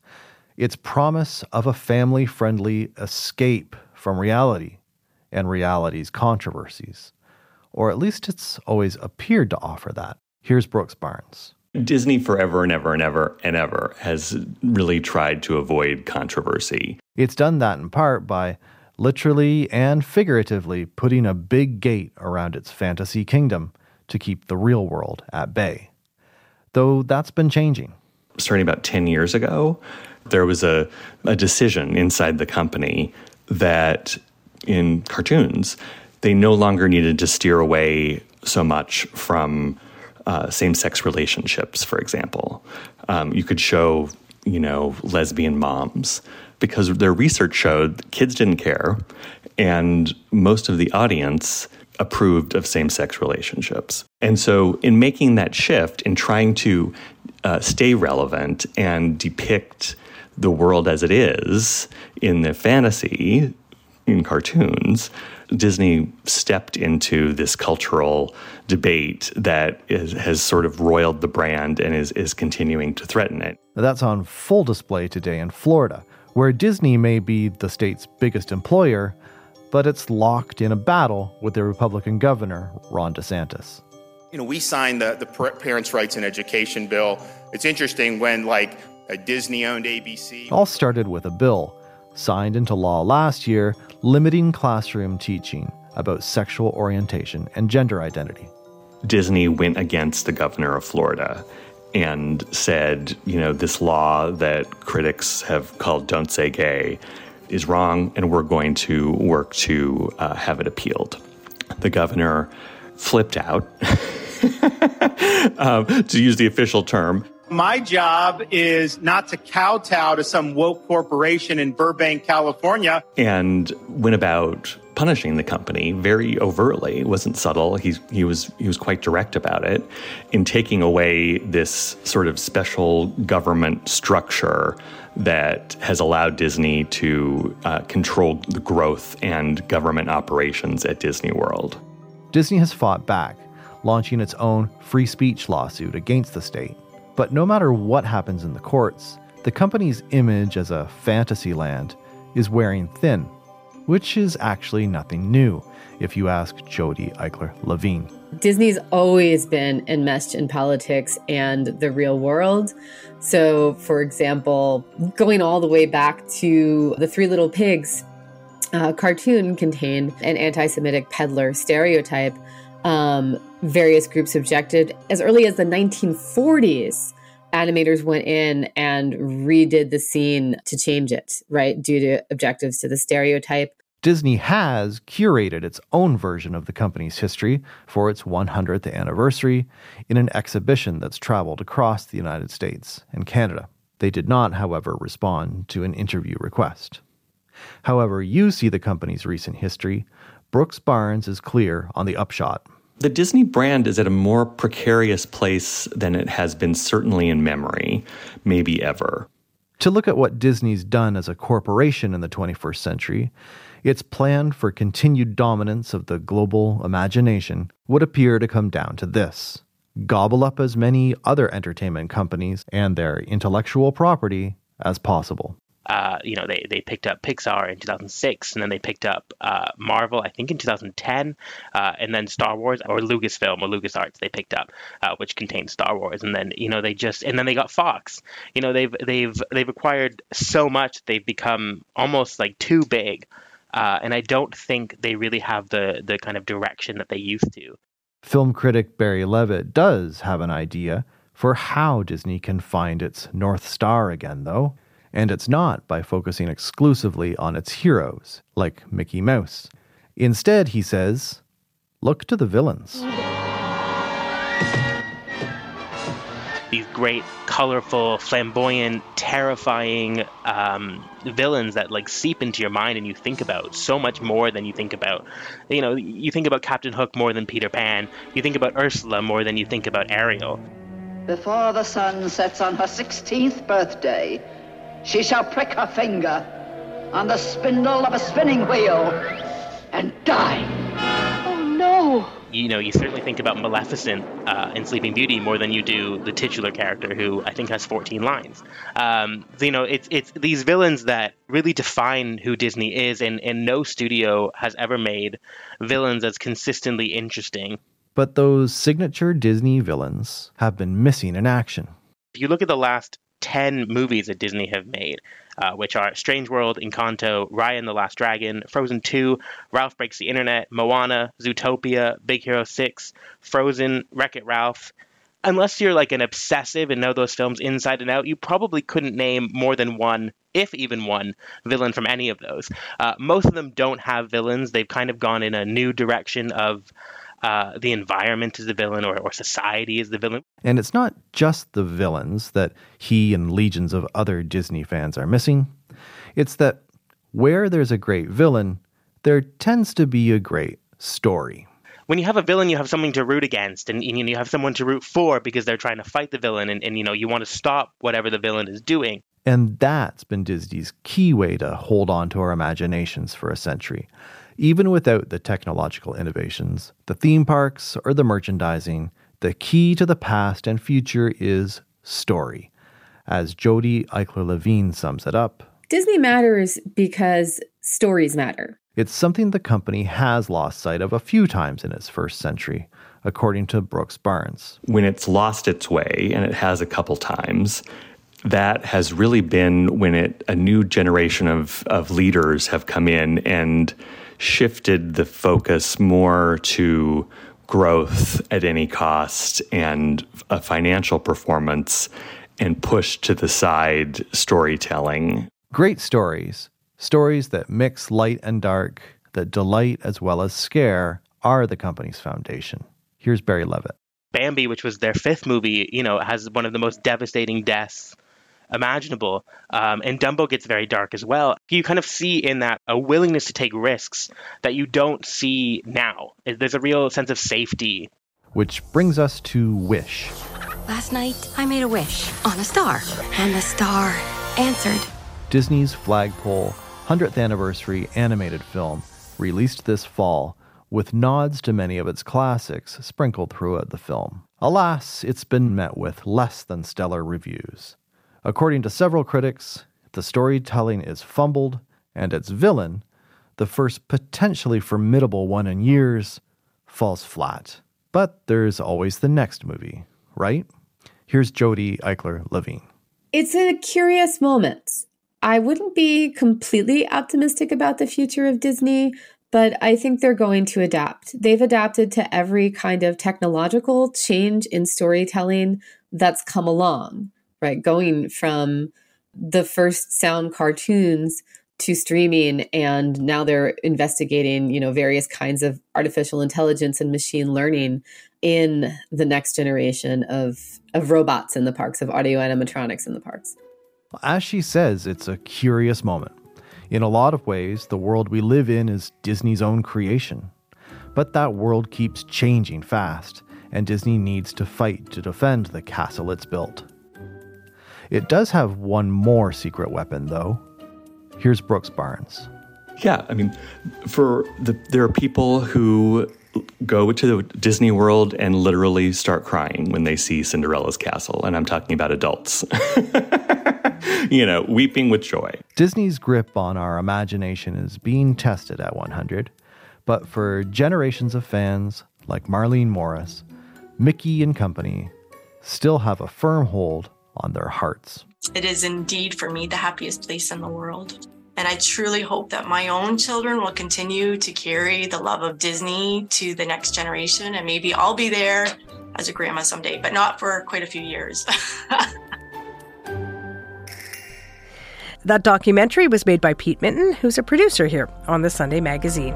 its promise of a family friendly escape from reality and reality's controversies. Or at least it's always appeared to offer that. Here's Brooks Barnes. Disney forever and ever and ever and ever has really tried to avoid controversy. It's done that in part by literally and figuratively putting a big gate around its fantasy kingdom to keep the real world at bay. Though that's been changing. Starting about 10 years ago, there was a, a decision inside the company that in cartoons, they no longer needed to steer away so much from uh, same sex relationships, for example. Um, you could show, you know, lesbian moms because their research showed kids didn't care and most of the audience approved of same sex relationships. And so, in making that shift, in trying to uh, stay relevant and depict the world as it is in the fantasy, in cartoons, Disney stepped into this cultural debate that is, has sort of roiled the brand and is, is continuing to threaten it. That's on full display today in Florida, where Disney may be the state's biggest employer, but it's locked in a battle with the Republican governor, Ron DeSantis. You know, we signed the, the Parents' Rights in Education bill. It's interesting when, like, a Disney owned ABC. All started with a bill signed into law last year limiting classroom teaching about sexual orientation and gender identity. Disney went against the governor of Florida and said, you know, this law that critics have called Don't Say Gay is wrong, and we're going to work to uh, have it appealed. The governor flipped out, [LAUGHS] um, to use the official term. My job is not to kowtow to some woke corporation in Burbank, California. And went about punishing the company very overtly. It wasn't subtle. He, he was he was quite direct about it in taking away this sort of special government structure that has allowed Disney to uh, control the growth and government operations at Disney World. Disney has fought back, launching its own free speech lawsuit against the state. But no matter what happens in the courts, the company's image as a fantasy land is wearing thin, which is actually nothing new, if you ask Jodi Eichler Levine. Disney's always been enmeshed in politics and the real world. So, for example, going all the way back to the Three Little Pigs uh, cartoon contained an anti Semitic peddler stereotype. Um, various groups objected. As early as the 1940s, animators went in and redid the scene to change it, right, due to objectives to the stereotype. Disney has curated its own version of the company's history for its 100th anniversary in an exhibition that's traveled across the United States and Canada. They did not, however, respond to an interview request. However, you see the company's recent history, Brooks Barnes is clear on the upshot. The Disney brand is at a more precarious place than it has been certainly in memory, maybe ever. To look at what Disney's done as a corporation in the 21st century, its plan for continued dominance of the global imagination would appear to come down to this gobble up as many other entertainment companies and their intellectual property as possible. Uh, you know, they, they picked up Pixar in 2006, and then they picked up uh, Marvel, I think, in 2010, uh, and then Star Wars or Lucasfilm or LucasArts they picked up, uh, which contained Star Wars, and then you know they just and then they got Fox. You know, they've they've they've acquired so much, they've become almost like too big, uh, and I don't think they really have the the kind of direction that they used to. Film critic Barry Levitt does have an idea for how Disney can find its North Star again, though. And it's not by focusing exclusively on its heroes, like Mickey Mouse. Instead, he says, look to the villains. These great, colorful, flamboyant, terrifying um, villains that like seep into your mind and you think about so much more than you think about. You know, you think about Captain Hook more than Peter Pan. You think about Ursula more than you think about Ariel. Before the sun sets on her 16th birthday, she shall prick her finger on the spindle of a spinning wheel and die. Oh no! You know, you certainly think about Maleficent uh, in Sleeping Beauty more than you do the titular character, who I think has 14 lines. Um, you know, it's it's these villains that really define who Disney is, and, and no studio has ever made villains as consistently interesting. But those signature Disney villains have been missing in action. If you look at the last 10 movies that Disney have made, uh, which are Strange World, Encanto, Raya and the Last Dragon, Frozen 2, Ralph Breaks the Internet, Moana, Zootopia, Big Hero 6, Frozen, Wreck It Ralph. Unless you're like an obsessive and know those films inside and out, you probably couldn't name more than one if even one villain from any of those. Uh, most of them don't have villains. They've kind of gone in a new direction of uh, the environment is the villain or, or society is the villain. And it's not just the villains that he and legions of other Disney fans are missing. It's that where there's a great villain, there tends to be a great story. When you have a villain, you have something to root against, and, and you have someone to root for because they're trying to fight the villain, and, and you know you want to stop whatever the villain is doing. And that's been Disney's key way to hold on to our imaginations for a century. Even without the technological innovations, the theme parks, or the merchandising, the key to the past and future is story. As Jodi Eichler Levine sums it up Disney matters because stories matter. It's something the company has lost sight of a few times in its first century, according to Brooks Barnes. When it's lost its way, and it has a couple times, that has really been when it a new generation of, of leaders have come in and shifted the focus more to growth at any cost and a financial performance and pushed to the side storytelling. Great stories, stories that mix light and dark, that delight as well as scare, are the company's foundation. Here's Barry Levitt. Bambi, which was their fifth movie, you know, has one of the most devastating deaths imaginable. Um, and Dumbo gets very dark as well. You kind of see in that a willingness to take risks that you don't see now. There's a real sense of safety. Which brings us to Wish. Last night, I made a wish on a star, and the star answered. Disney's flagpole 100th anniversary animated film, released this fall, with nods to many of its classics sprinkled throughout the film. Alas, it's been met with less than stellar reviews. According to several critics, the storytelling is fumbled, and its villain, the first potentially formidable one in years, falls flat. But there's always the next movie, right? Here's Jodi Eichler Levine. It's a curious moment. I wouldn't be completely optimistic about the future of Disney, but I think they're going to adapt. They've adapted to every kind of technological change in storytelling that's come along right? Going from the first sound cartoons to streaming and now they're investigating you know various kinds of artificial intelligence and machine learning in the next generation of of robots in the parks of audio animatronics in the parks. As she says it's a curious moment. In a lot of ways the world we live in is disney's own creation. But that world keeps changing fast and disney needs to fight to defend the castle it's built it does have one more secret weapon, though. Here's Brooks Barnes. Yeah, I mean, for the there are people who go to Disney World and literally start crying when they see Cinderella's castle, and I'm talking about adults. [LAUGHS] you know, weeping with joy. Disney's grip on our imagination is being tested at 100, but for generations of fans like Marlene Morris, Mickey and company still have a firm hold on their hearts. It is indeed for me the happiest place in the world. And I truly hope that my own children will continue to carry the love of Disney to the next generation. And maybe I'll be there as a grandma someday, but not for quite a few years. [LAUGHS] that documentary was made by Pete Mitton, who's a producer here on the Sunday Magazine.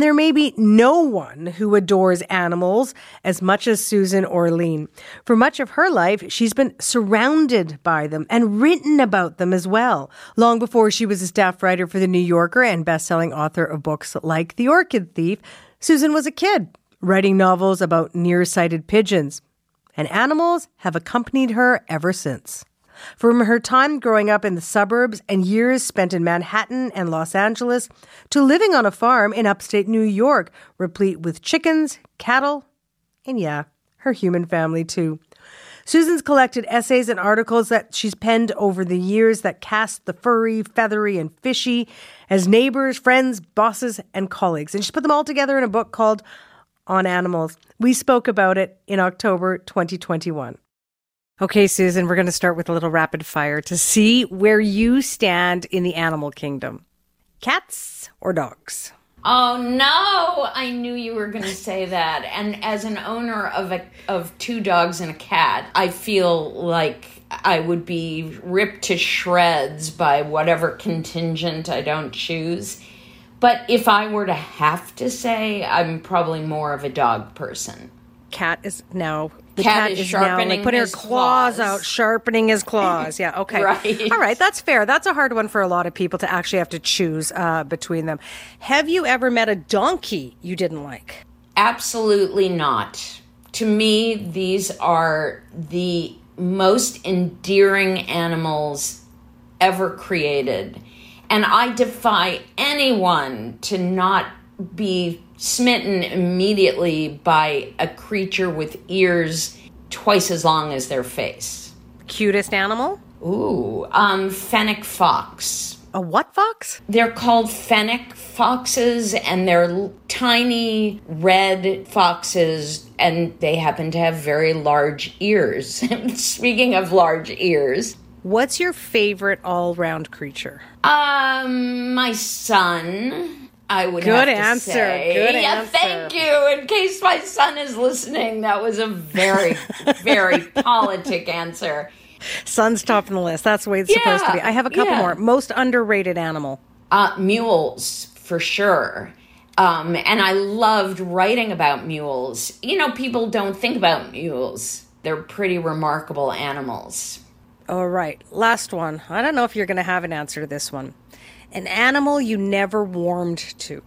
There may be no one who adores animals as much as Susan Orlean. For much of her life, she's been surrounded by them and written about them as well. Long before she was a staff writer for The New Yorker and best-selling author of books like The Orchid Thief, Susan was a kid writing novels about nearsighted pigeons. And animals have accompanied her ever since. From her time growing up in the suburbs and years spent in Manhattan and Los Angeles to living on a farm in upstate New York, replete with chickens, cattle, and yeah, her human family too. Susan's collected essays and articles that she's penned over the years that cast the furry, feathery, and fishy as neighbors, friends, bosses, and colleagues. And she's put them all together in a book called On Animals. We spoke about it in October 2021. Okay, Susan, we're going to start with a little rapid fire to see where you stand in the animal kingdom cats or dogs? Oh no! I knew you were going to say that. And as an owner of a of two dogs and a cat, I feel like I would be ripped to shreds by whatever contingent I don't choose. But if I were to have to say, I'm probably more of a dog person. Cat is now the Cat cat, is is, sharpening now like putting her his claws, claws. out, sharpening his claws. Yeah, [LAUGHS] okay. Right. All right, that's fair. That's a hard one for a lot of people to actually have to choose uh, between them. Have you ever met a donkey you didn't like? Absolutely not. To me, these are the most endearing animals ever created. And I defy anyone to not be smitten immediately by a creature with ears twice as long as their face. Cutest animal? Ooh, um, fennec fox. A what fox? They're called fennec foxes, and they're tiny red foxes, and they happen to have very large ears. [LAUGHS] Speaking of large ears, What's your favorite all round creature? um, my son. I would Good have to answer, say. good answer. yeah, answer. thank you. In case my son is listening, that was a very, [LAUGHS] very politic answer. Son's top on the list. That's the way it's supposed to be. I have a couple yeah. more. Most underrated animal. Uh, mules, for sure. Um, and I loved writing about mules. You know, people don't think about mules. They're pretty remarkable animals. All right, last one. I don't know if you're going to have an answer to this one. An animal you never warmed to.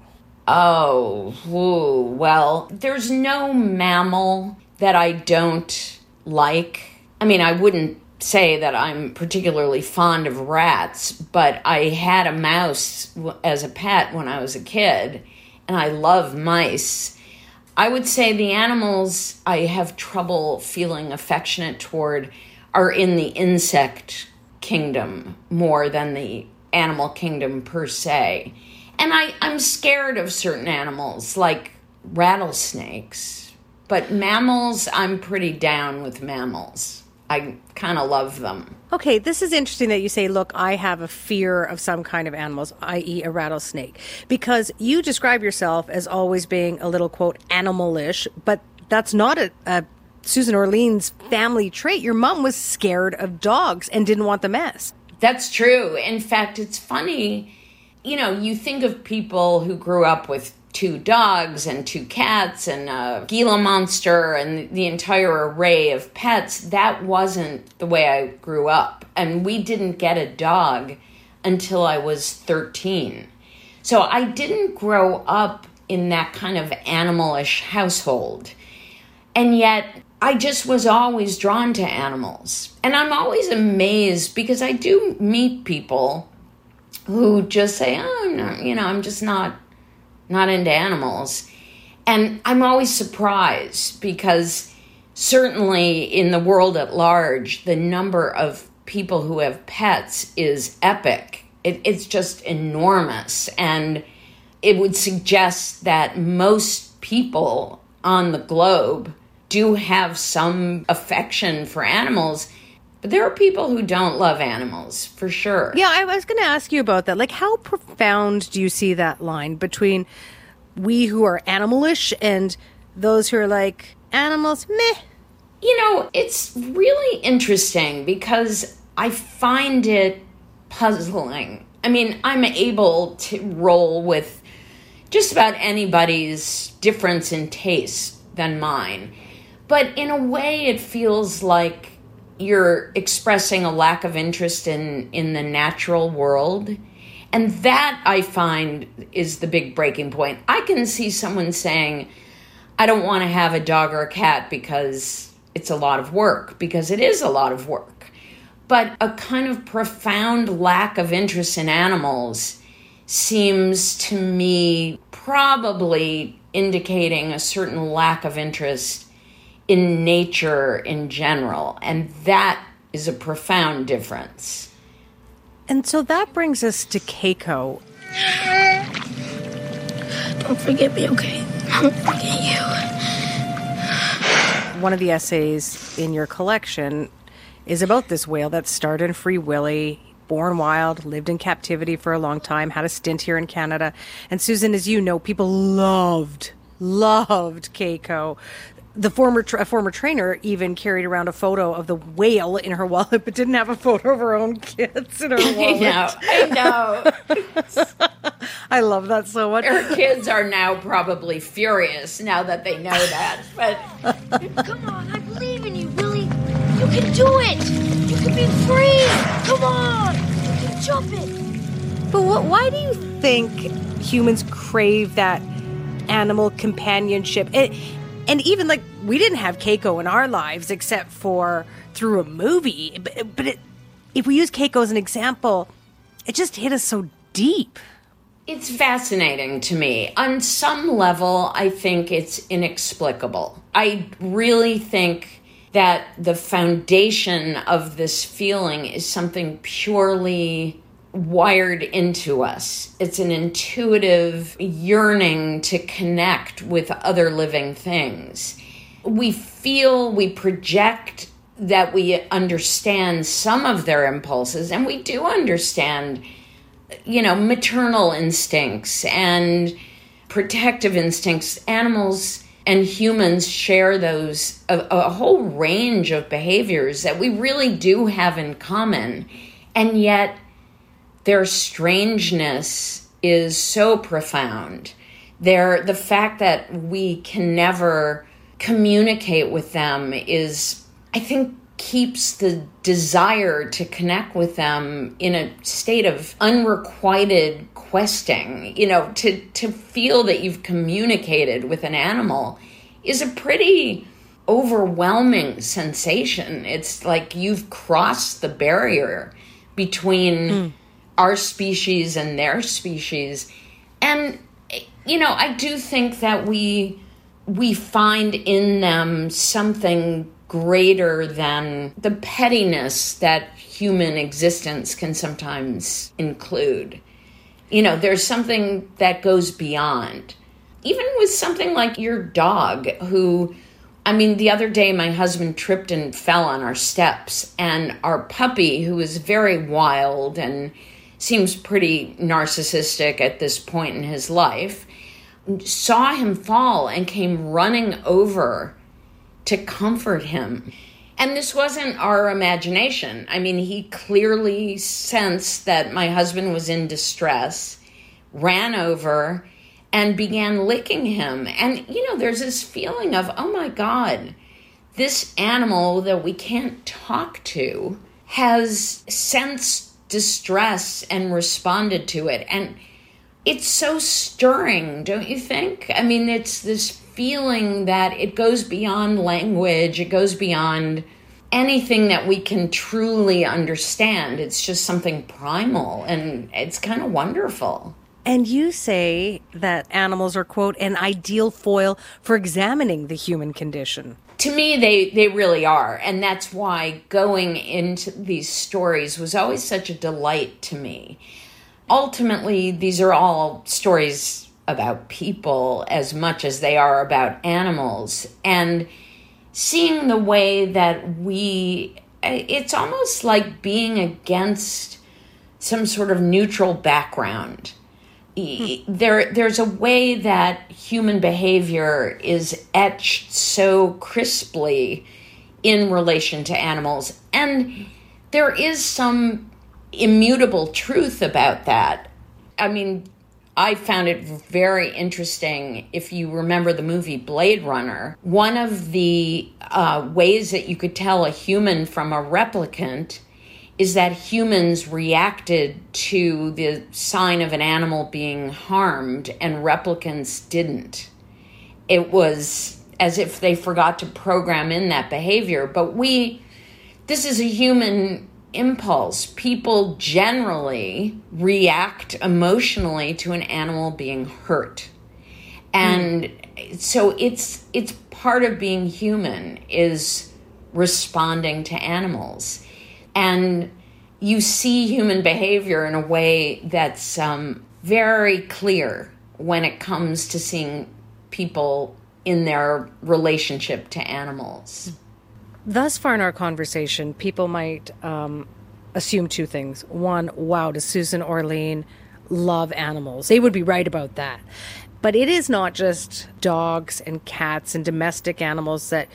Oh, well, there's no mammal that I don't like. I mean, I wouldn't say that I'm particularly fond of rats, but I had a mouse as a pet when I was a kid, and I love mice. I would say the animals I have trouble feeling affectionate toward are in the insect kingdom more than the animal kingdom per se. And I, I'm scared of certain animals like rattlesnakes. But mammals, I'm pretty down with mammals. I kind of love them. Okay, this is interesting that you say, look, I have a fear of some kind of animals, i.e., a rattlesnake, because you describe yourself as always being a little, quote, animalish, but that's not a, a Susan Orlean's family trait. Your mom was scared of dogs and didn't want the mess. That's true. In fact, it's funny. You know, you think of people who grew up with two dogs and two cats and a Gila monster and the entire array of pets. That wasn't the way I grew up. And we didn't get a dog until I was 13. So I didn't grow up in that kind of animalish household. And yet, I just was always drawn to animals. And I'm always amazed because I do meet people who just say, "Oh, no, you know, I'm just not not into animals." And I'm always surprised because certainly in the world at large, the number of people who have pets is epic. It, it's just enormous. And it would suggest that most people on the globe do have some affection for animals. But there are people who don't love animals, for sure. Yeah, I was going to ask you about that. Like, how profound do you see that line between we who are animalish and those who are like, animals, meh? You know, it's really interesting because I find it puzzling. I mean, I'm able to roll with just about anybody's difference in taste than mine. But in a way, it feels like you're expressing a lack of interest in, in the natural world. And that I find is the big breaking point. I can see someone saying, I don't want to have a dog or a cat because it's a lot of work, because it is a lot of work. But a kind of profound lack of interest in animals seems to me probably indicating a certain lack of interest in nature in general. And that is a profound difference. And so that brings us to Keiko. Don't forget me, okay? Don't forget you. One of the essays in your collection is about this whale that starred in Free Willy, born wild, lived in captivity for a long time, had a stint here in Canada. And Susan, as you know, people loved, loved Keiko. The former tra- former trainer even carried around a photo of the whale in her wallet, but didn't have a photo of her own kids in her [LAUGHS] wallet. I know, I know. [LAUGHS] I love that so much. Her kids are now probably furious now that they know that. But [LAUGHS] Come on, I believe in you, Willy. You can do it. You can be free. Come on. You can jump it. But what, why do you think humans crave that animal companionship? And, and even like we didn't have Keiko in our lives except for through a movie. But, but it, if we use Keiko as an example, it just hit us so deep. It's fascinating to me. On some level, I think it's inexplicable. I really think that the foundation of this feeling is something purely wired into us. It's an intuitive yearning to connect with other living things. We feel, we project that we understand some of their impulses, and we do understand, you know, maternal instincts and protective instincts. Animals and humans share those, a, a whole range of behaviors that we really do have in common. And yet, their strangeness is so profound. Their the fact that we can never communicate with them is I think keeps the desire to connect with them in a state of unrequited questing. You know, to to feel that you've communicated with an animal is a pretty overwhelming sensation. It's like you've crossed the barrier between hmm. Our species and their species. And you know, I do think that we we find in them something greater than the pettiness that human existence can sometimes include. You know, there's something that goes beyond. Even with something like your dog, who, I mean, the other day my husband tripped and fell on our steps, and our puppy, who is very wild and seems pretty narcissistic at this point in his life, saw him fall and came running over to comfort him. And this wasn't our imagination. I mean, he clearly sensed that my husband was in distress, ran over, and began licking him. And, you know, there's this feeling of, oh my God, this animal that we can't talk to has sensed distress and responded to it. And it's so stirring, don't you think? I mean, it's this feeling that it goes beyond language, it goes beyond anything that we can truly understand. It's just something primal and it's kind of wonderful. And you say that animals are, quote, an ideal foil for examining the human condition. To me, they, they really are. And that's why going into these stories was always such a delight to me. Ultimately, these are all stories about people as much as they are about animals. And seeing the way that we, it's almost like being against some sort of neutral background. There, there's a way that human behavior is etched so crisply in relation to animals. And there is some immutable truth about that. I mean, I found it very interesting. If you remember the movie Blade Runner, one of the uh, ways that you could tell a human from a replicant is that humans reacted to the sign of an animal being harmed and replicants didn't. It was as if they forgot to program in that behavior. But we, this is a human impulse. People generally react emotionally to an animal being hurt. And mm. so it's it's part of being human is responding to animals. And you see human behavior in a way that's um, very clear when it comes to seeing people in their relationship to animals. Thus far in our conversation, people might um, assume two things. One, wow, does Susan Orlean love animals? They would be right about that. But it is not just dogs and cats and domestic animals that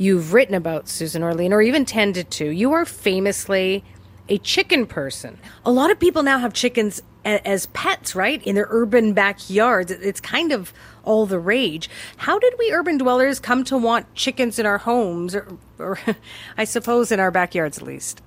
you've written about, Susan Orlean, or even tended to. You are famously a chicken person. A lot of people now have chickens as pets, right? In their urban backyards. It's kind of all the rage. How did we urban dwellers come to want chickens in our homes, or, or [LAUGHS] I suppose in our backyards at least?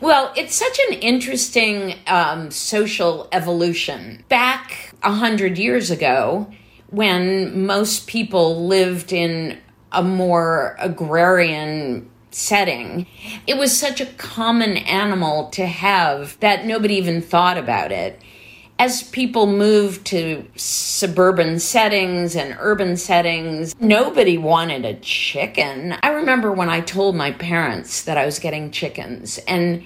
Well, it's such an interesting um, social evolution. Back a hundred years ago, when most people lived in a more agrarian setting. It was such a common animal to have that nobody even thought about it. As people moved to suburban settings and urban settings, nobody wanted a chicken. I remember when I told my parents that I was getting chickens, and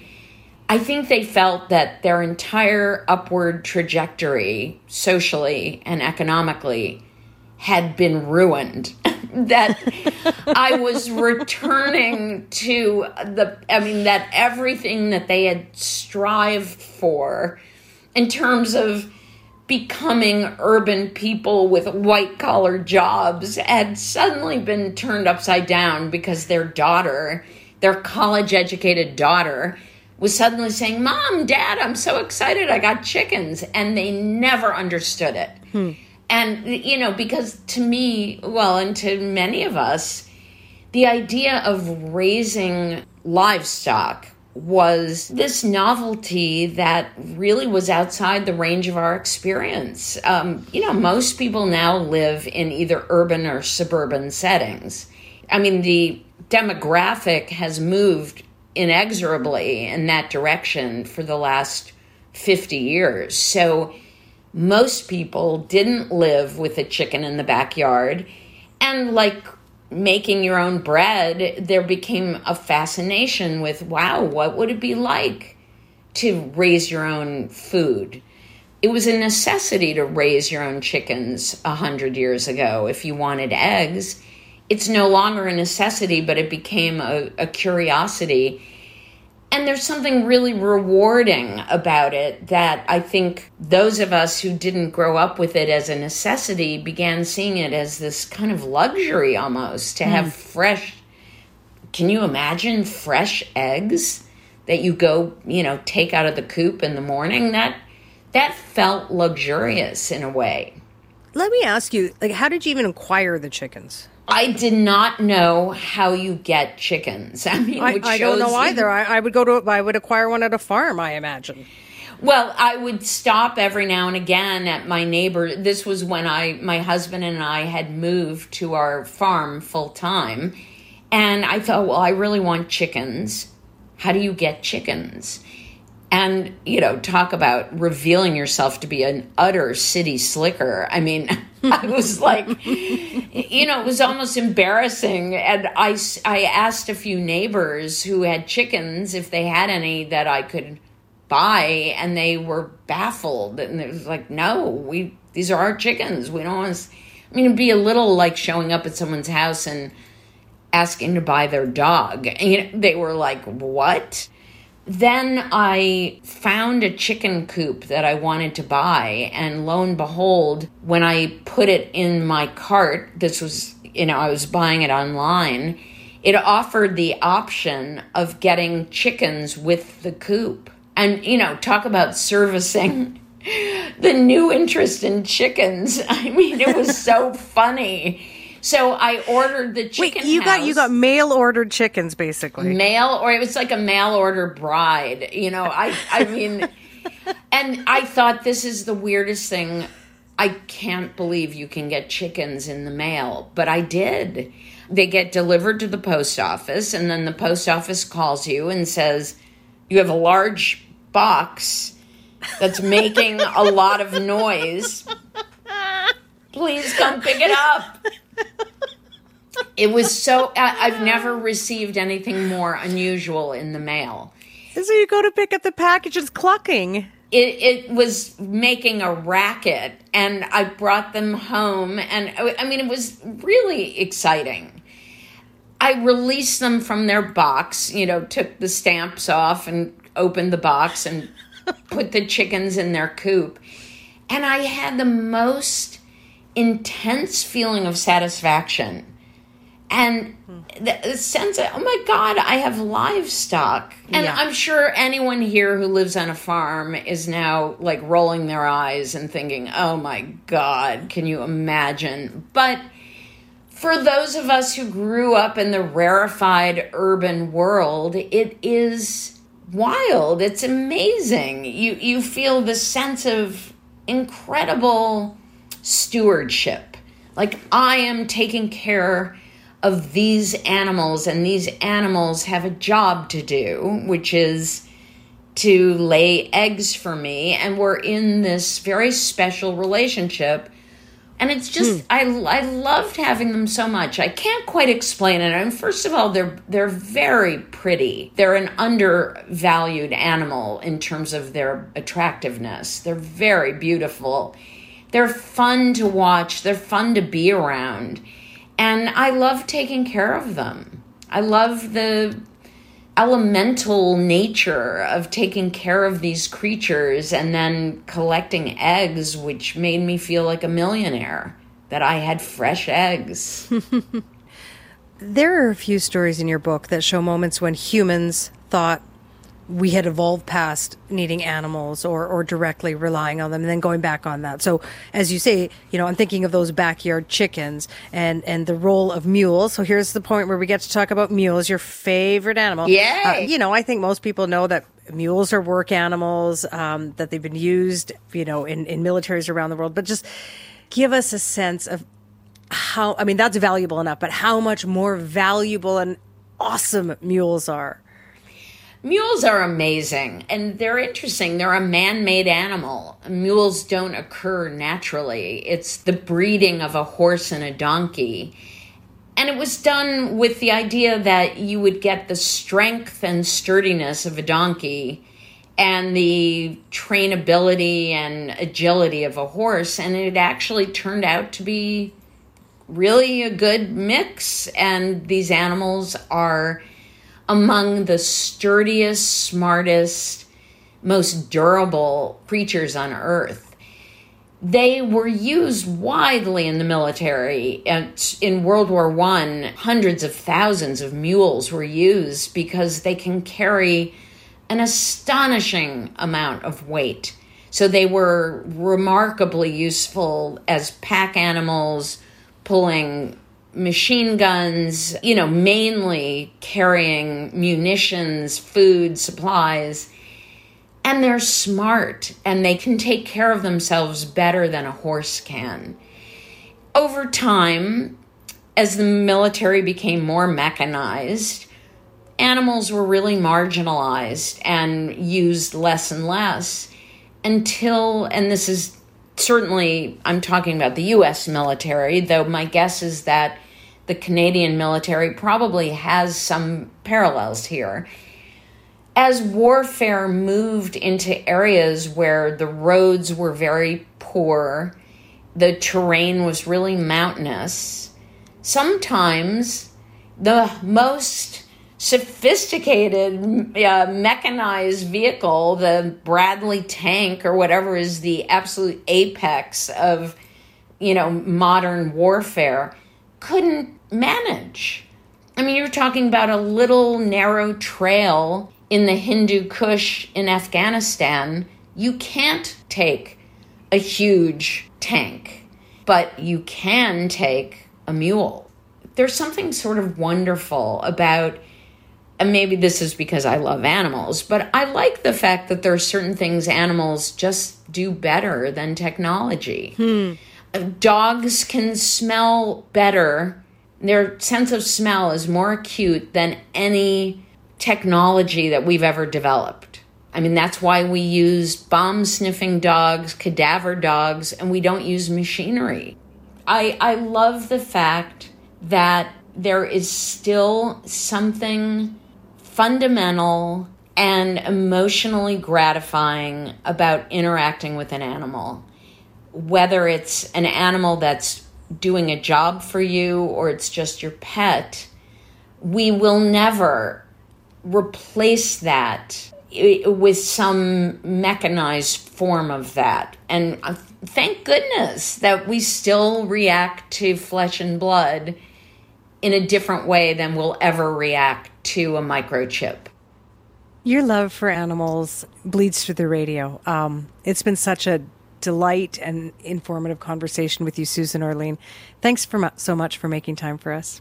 I think they felt that their entire upward trajectory, socially and economically, had been ruined. [LAUGHS] that I was returning to the, I mean, that everything that they had strived for in terms of becoming urban people with white collar jobs had suddenly been turned upside down because their daughter, their college educated daughter, was suddenly saying, Mom, Dad, I'm so excited I got chickens. And they never understood it. Hmm. And, you know, because to me, well, and to many of us, the idea of raising livestock was this novelty that really was outside the range of our experience. Um, you know, most people now live in either urban or suburban settings. I mean, the demographic has moved inexorably in that direction for the last 50 years. So, most people didn't live with a chicken in the backyard. And like making your own bread, there became a fascination with wow, what would it be like to raise your own food? It was a necessity to raise your own chickens a hundred years ago if you wanted eggs. It's no longer a necessity, but it became a, a curiosity and there's something really rewarding about it that I think those of us who didn't grow up with it as a necessity began seeing it as this kind of luxury almost to mm. have fresh. Can you imagine fresh eggs that you go, you know, take out of the coop in the morning? That that felt luxurious in a way. Let me ask you, like, how did you even acquire the chickens? I did not know how you get chickens. [LAUGHS] I mean, I, I don't know either. I, I, would go to, I would acquire one at a farm, I imagine. Well, I would stop every now and again at my neighbor. This was when I, my husband and I had moved to our farm full time. And I thought, well, I really want chickens. How do you get chickens? And, you know, talk about revealing yourself to be an utter city slicker. I mean, [LAUGHS] I was like, you know, it was almost embarrassing. And I, I asked a few neighbors who had chickens if they had any that I could buy, and they were baffled. And it was like, no, we these are our chickens. We don't want. I mean, it'd be a little like showing up at someone's house and asking to buy their dog. And they were like, what? Then I found a chicken coop that I wanted to buy, and lo and behold, when I put it in my cart, this was, you know, I was buying it online, it offered the option of getting chickens with the coop. And, you know, talk about servicing [LAUGHS] the new interest in chickens. [LAUGHS] I mean, it was so [LAUGHS] funny so I ordered the chicken. Wait, you house. got you got mail ordered chickens, basically. Mail, or it was like a mail order bride. You know, I I [LAUGHS] mean, and I thought this is the weirdest thing. I can't believe you can get chickens in the mail, but I did. They get delivered to the post office, and then the post office calls you and says, you have a large box that's making a lot of noise. [LAUGHS] Please come pick it up. It was so, I- I've never received anything more unusual in the mail. So you go to pick up the package, it's clucking. It, it was making a racket, and I brought them home, and I I mean, it was really exciting. I released them from their box, you know, took the stamps off and opened the box and [LAUGHS] put the chickens in their coop. And I had the most intense feeling of satisfaction and hmm. the, the sense of, oh my God, I have livestock. And Yeah. I'm sure anyone here who lives on a farm is now like rolling their eyes and thinking, oh my God, can you imagine? But for those of us who grew up in the rarefied urban world, it is wild. It's amazing. You you feel the sense of incredible stewardship. Like I am taking care of these animals and these animals have a job to do, which is to lay eggs for me and we're in this very special relationship and it's just hmm. I I loved having them so much. I can't quite explain it. I mean, first of all, they're they're very pretty. They're an undervalued animal in terms of their attractiveness. They're very beautiful. They're fun to watch. They're fun to be around. And I love taking care of them. I love the elemental nature of taking care of these creatures and then collecting eggs, which made me feel like a millionaire that I had fresh eggs. [LAUGHS] There are a few stories in your book that show moments when humans thought we had evolved past needing animals or, or directly relying on them and then going back on that. So as you say, you know, I'm thinking of those backyard chickens and, and the role of mules. So here's the point where we get to talk about mules, your favorite animal. Yeah. Uh, you know, I think most people know that mules are work animals, um, that they've been used, you know, in, in militaries around the world, but just give us a sense of how, I mean, that's valuable enough, but how much more valuable and awesome mules are. Mules are amazing and they're interesting. They're a man made animal. Mules don't occur naturally, it's the breeding of a horse and a donkey. And it was done with the idea that you would get the strength and sturdiness of a donkey and the trainability and agility of a horse. And it actually turned out to be really a good mix. And these animals are among the sturdiest, smartest, most durable creatures on earth. They were used widely in the military. And in World War One, hundreds of thousands of mules were used because they can carry an astonishing amount of weight. So they were remarkably useful as pack animals, pulling machine guns, you know, mainly carrying munitions, food, supplies. And they're smart and they can take care of themselves better than a horse can. Over time, as the military became more mechanized, animals were really marginalized and used less and less until, and this is certainly, I'm talking about the US military, though my guess is that the Canadian military probably has some parallels here. As warfare moved into areas where the roads were very poor, the terrain was really mountainous, sometimes the most sophisticated uh, mechanized vehicle, the Bradley tank or whatever is the absolute apex of, you know, modern warfare, couldn't manage. I mean, you're talking about a little narrow trail in the Hindu Kush in Afghanistan. You can't take a huge tank, but you can take a mule. There's something sort of wonderful about and maybe this is because I love animals, but I like the fact that there are certain things animals just do better than technology. Hmm. Dogs can smell better. Their sense of smell is more acute than any technology that we've ever developed. I mean, that's why we use bomb sniffing dogs, cadaver dogs, and we don't use machinery. I, I love the fact that there is still something fundamental and emotionally gratifying about interacting with an animal. Whether it's an animal that's doing a job for you or it's just your pet, we will never replace that with some mechanized form of that. And uh, thank goodness that we still react to flesh and blood in a different way than we'll ever react to a microchip. Your love for animals bleeds through the radio. Um, it's been such a delight and informative conversation with you, Susan Orlean. Thanks for so much for making time for us.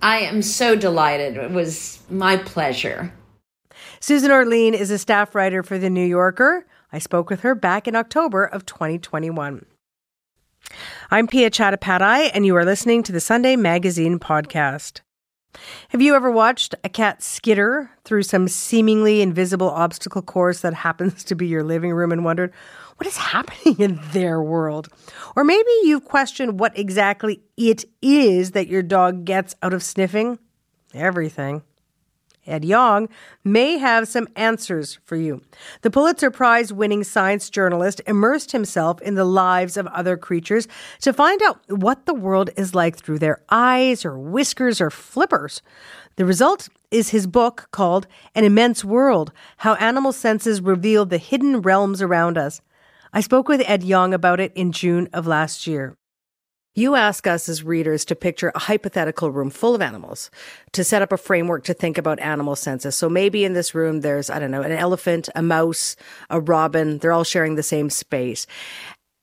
I am so delighted. It was my pleasure. Susan Orlean is a staff writer for The New Yorker. I spoke with her back in October of 2021. I'm Piya Chattopadhyay, and you are listening to the Sunday Magazine podcast. Have you ever watched a cat skitter through some seemingly invisible obstacle course that [LAUGHS] happens to be your living room and wondered, what is happening in their world? Or maybe you've questioned what exactly it is that your dog gets out of sniffing everything. Ed Yong may have some answers for you. The Pulitzer Prize winning science journalist immersed himself in the lives of other creatures to find out what the world is like through their eyes or whiskers or flippers. The result is his book called An Immense World How Animal Senses Reveal the Hidden Realms Around Us. I spoke with Ed Yong about it in June of last year. You ask us as readers to picture a hypothetical room full of animals, to set up a framework to think about animal senses. So maybe in this room there's, I don't know, an elephant, a mouse, a robin, they're all sharing the same space.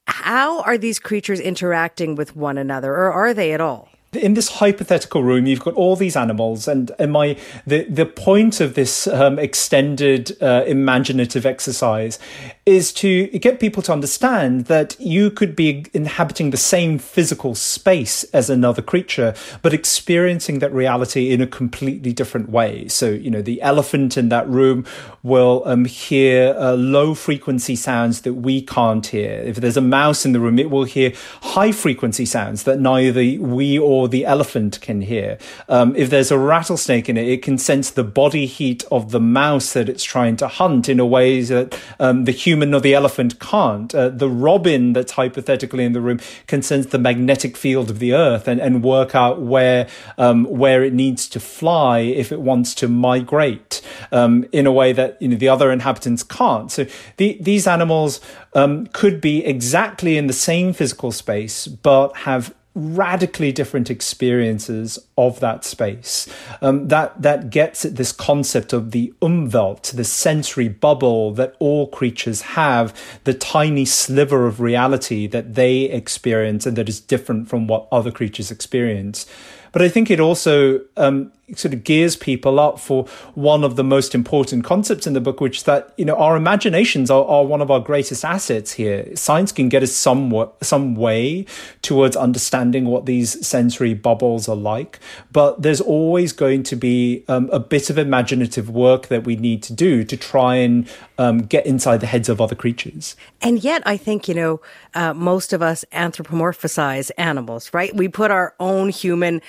How are these creatures interacting with one another, or are they at all? In this hypothetical room, you've got all these animals, and, and my the the point of this um, extended uh, imaginative exercise is to get people to understand that you could be inhabiting the same physical space as another creature, but experiencing that reality in a completely different way. So, you know, the elephant in that room will um, hear uh, low frequency sounds that we can't hear. If there's a mouse in the room, it will hear high frequency sounds that neither we or the elephant can hear. Um, if there's a rattlesnake in it, it can sense the body heat of the mouse that it's trying to hunt in a way that um, the human human or the elephant can't. Uh, the robin that's hypothetically in the room can sense the magnetic field of the earth and, and work out where um, where it needs to fly if it wants to migrate um, in a way that you know the other inhabitants can't. So the, these animals um, could be exactly in the same physical space, but have radically different experiences of that space. Um, that that gets at this concept of the umwelt, the sensory bubble that all creatures have, the tiny sliver of reality that they experience and that is different from what other creatures experience. But I think it also um, sort of gears people up for one of the most important concepts in the book, which is that you know our imaginations are, are one of our greatest assets here. Science can get us some some way towards understanding what these sensory bubbles are like, but there's always going to be um, a bit of imaginative work that we need to do to try and um, get inside the heads of other creatures. And yet, I think you know uh, most of us anthropomorphize animals, right? We put our own human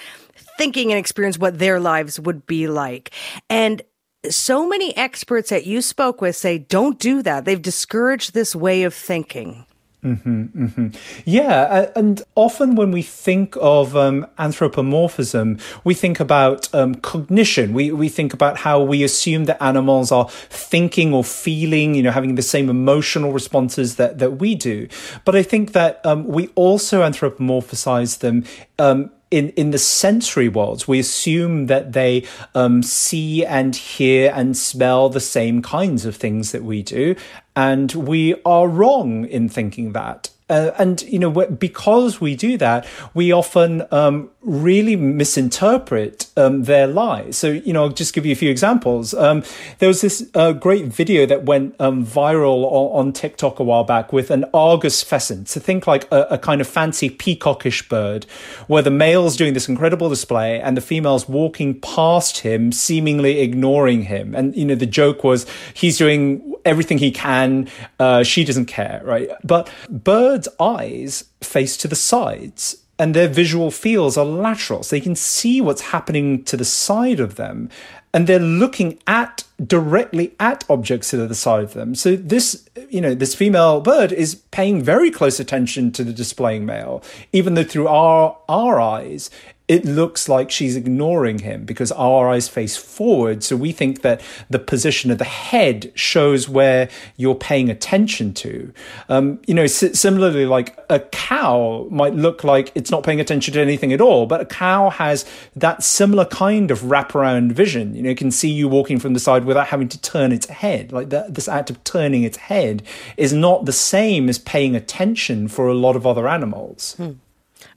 thinking and experience what their lives would be like. And so many experts that you spoke with say, don't do that. They've discouraged this way of thinking. Mm-hmm, mm-hmm. Yeah, and often when we think of um, anthropomorphism, we think about um, cognition. We we think about how we assume that animals are thinking or feeling, you know, having the same emotional responses that that we do. But I think that um, we also anthropomorphize them um, in in the sensory worlds, we assume that they um, see and hear and smell the same kinds of things that we do, and we are wrong in thinking that. Uh, and you know because we do that we often um, really misinterpret um, their lies. So you know i'll just give you a few examples. Um, there was this uh, great video that went um, viral on, on, TikTok a while back with an argus pheasant. So think like a, a, kind of fancy peacockish bird where the male's doing this incredible display and the female's walking past him seemingly ignoring him. And you know the joke was he's doing everything he can uh, she doesn't care right? But birds birds' eyes face to the sides and their visual fields are lateral. So they can see what's happening to the side of them. And they're looking at directly at objects to the side of them. So this, you know, this female bird is paying very close attention to the displaying male, even though through our our eyes it looks like she's ignoring him because our eyes face forward. So we think that the position of the head shows where you're paying attention to. Um, you know, similarly, like a cow might look like it's not paying attention to anything at all, but a cow has that similar kind of wraparound vision. You know, it can see you walking from the side without having to turn its head. Like the, this act of turning its head is not the same as paying attention for a lot of other animals. Hmm.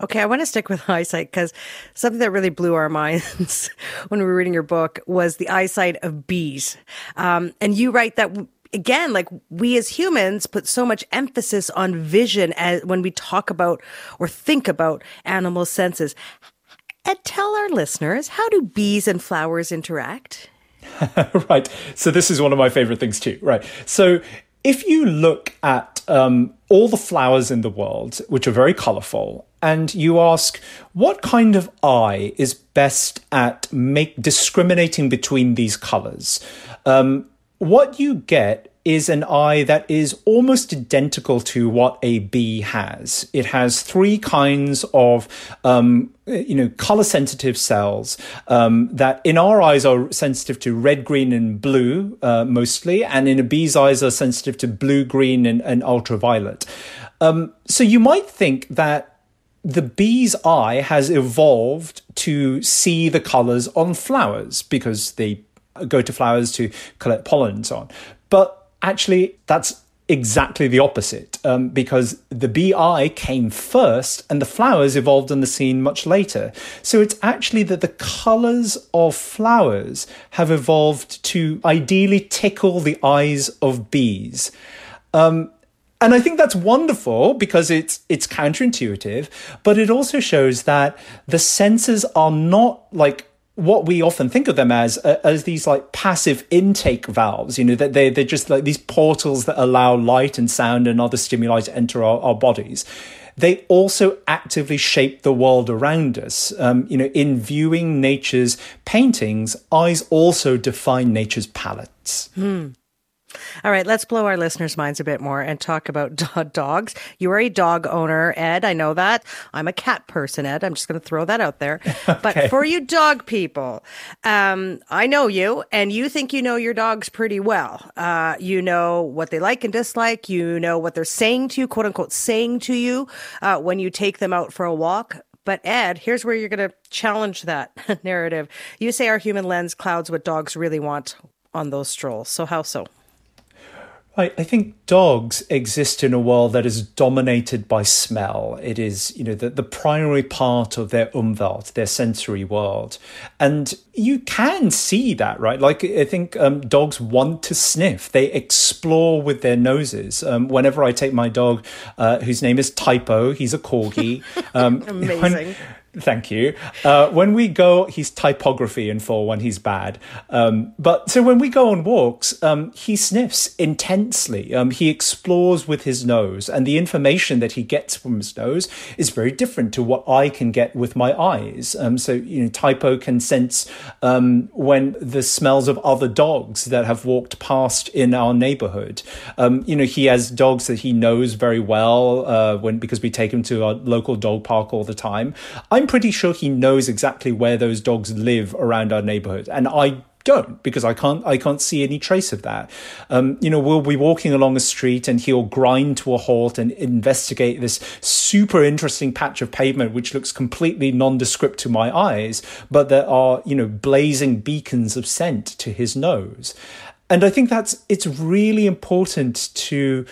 Okay, I want to stick with [LAUGHS] eyesight because something that really blew our minds [LAUGHS] when we were reading your book was the eyesight of bees. Um, and you write that again, like we as humans put so much emphasis on vision as when we talk about or think about animal senses. And tell our listeners how do bees and flowers interact? [LAUGHS] right. So this is one of my favorite things too. Right. So if you look at um, all the flowers in the world, which are very colorful, and you ask what kind of eye is best at make discriminating between these colors, um, what you get is an eye that is almost identical to what a bee has. It has three kinds of, um, you know, color sensitive cells um, that in our eyes are sensitive to red, green, and blue uh, mostly, and in a bee's eyes are sensitive to blue, green, and, and ultraviolet. Um, so you might think that the bee's eye has evolved to see the colors on flowers because they go to flowers to collect pollen and so on. But Actually, that's exactly the opposite um, because the bee eye came first and the flowers evolved on the scene much later. So it's actually that the colors of flowers have evolved to ideally tickle the eyes of bees. Um, and I think that's wonderful because it's it's counterintuitive, but it also shows that the senses are not like what we often think of them as uh, as these like passive intake valves you know that they, they're just like these portals that allow light and sound and other stimuli to enter our, our bodies. They also actively shape the world around us. Um, you know in viewing nature's paintings eyes also define nature's palettes. Hmm. All right, let's blow our listeners' minds a bit more and talk about [LAUGHS] dogs. You are a dog owner, Ed. I know that. I'm a cat person, Ed. I'm just going to throw that out there. [LAUGHS] okay. But for you dog people, um, I know you, and you think you know your dogs pretty well. Uh, you know what they like and dislike. You know what they're saying to you, quote unquote, saying to you uh, when you take them out for a walk. But Ed, here's where you're going to challenge that [LAUGHS] narrative. You say our human lens clouds what dogs really want on those strolls. So how so? I, I think dogs exist in a world that is dominated by smell. It is, you know, the, the primary part of their umwelt, their sensory world. And you can see that, right? Like, I think um, dogs want to sniff, they explore with their noses. Um, whenever I take my dog, uh, whose name is Typo, he's a corgi. [LAUGHS] Um, [LAUGHS] Amazing. When, Thank you. Uh, when we go, he's typography in full when he's bad. Um, but so when we go on walks, um, he sniffs intensely. Um, he explores with his nose, and the information that he gets from his nose is very different to what I can get with my eyes. Um, so you know, Typo can sense um, when the smells of other dogs that have walked past in our neighborhood. Um, you know, he has dogs that he knows very well uh, when because we take him to our local dog park all the time. I I'm pretty sure he knows exactly where those dogs live around our neighborhood. And I don't because I can't I can't see any trace of that. Um, you know, we'll be walking along a street and he'll grind to a halt and investigate this super interesting patch of pavement which looks completely nondescript to my eyes, but there are you know blazing beacons of scent to his nose, and I think that's it's really important to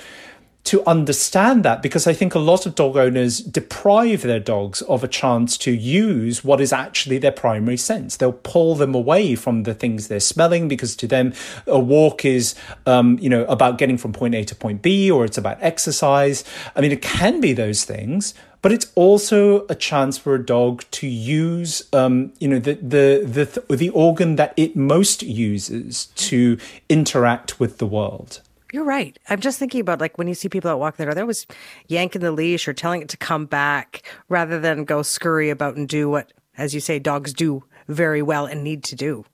to understand that because I think a lot of dog owners deprive their dogs of a chance to use what is actually their primary sense. They'll pull them away from the things they're smelling because to them a walk is, um, you know, about getting from point A to point B or it's about exercise. I mean, it can be those things, but it's also a chance for a dog to use, um, you know, the, the the the organ that it most uses to interact with the world. You're right. I'm just thinking about like when you see people out walking their dog, they're always yanking the leash or telling it to come back rather than go scurry about and do what, as you say, dogs do very well and need to do.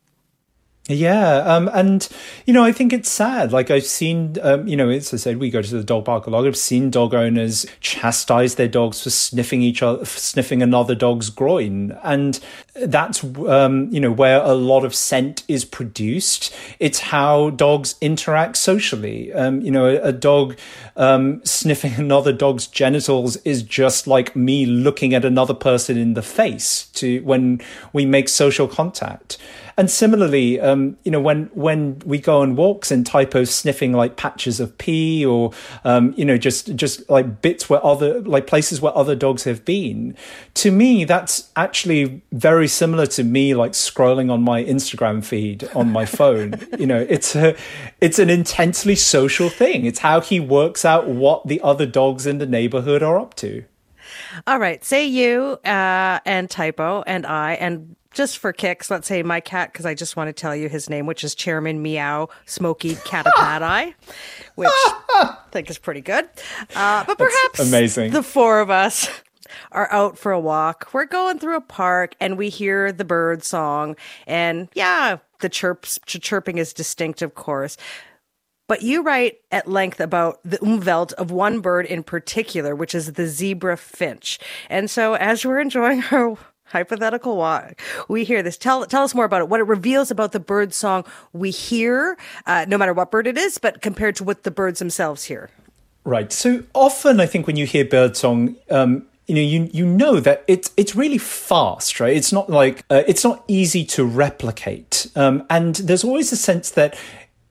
Yeah, um, and you know, I think it's sad. Like I've seen, um, you know, as I said, we go to the dog park a lot. I've seen dog owners chastise their dogs for sniffing each other, sniffing another dog's groin, and that's um, you know where a lot of scent is produced. It's how dogs interact socially. Um, you know, a, a dog um, sniffing [LAUGHS] another dog's genitals is just like me looking at another person in the face to when we make social contact. And similarly, um, you know, when when we go on walks and Typo's sniffing like patches of pee or um, you know just just like bits where other like places where other dogs have been, to me that's actually very similar to me like scrolling on my Instagram feed on my [LAUGHS] phone. you know, it's a it's an intensely social thing. It's how he works out what the other dogs in the neighborhood are up to. All right. Say you uh, and Typo and I and just for kicks, let's say my cat, because I just want to tell you his name, which is Chairman Meow Smoky Catapati, [LAUGHS] which I think is pretty good. Uh, but perhaps That's amazing. the four of us [LAUGHS] are out for a walk. We're going through a park and we hear the bird song. And yeah, the chirps, chirping is distinct, of course. But you write at length about the umwelt of one bird in particular, which is the zebra finch. And so as we're enjoying our hypothetical walk, we hear this. Tell, tell us more about it, what it reveals about the bird song we hear, uh, no matter what bird it is, but compared to what the birds themselves hear. Right. So often I think when you hear birdsong, um, you know, you you know that it's it's really fast, right? It's not like uh, it's not easy to replicate, um, and there's always a sense that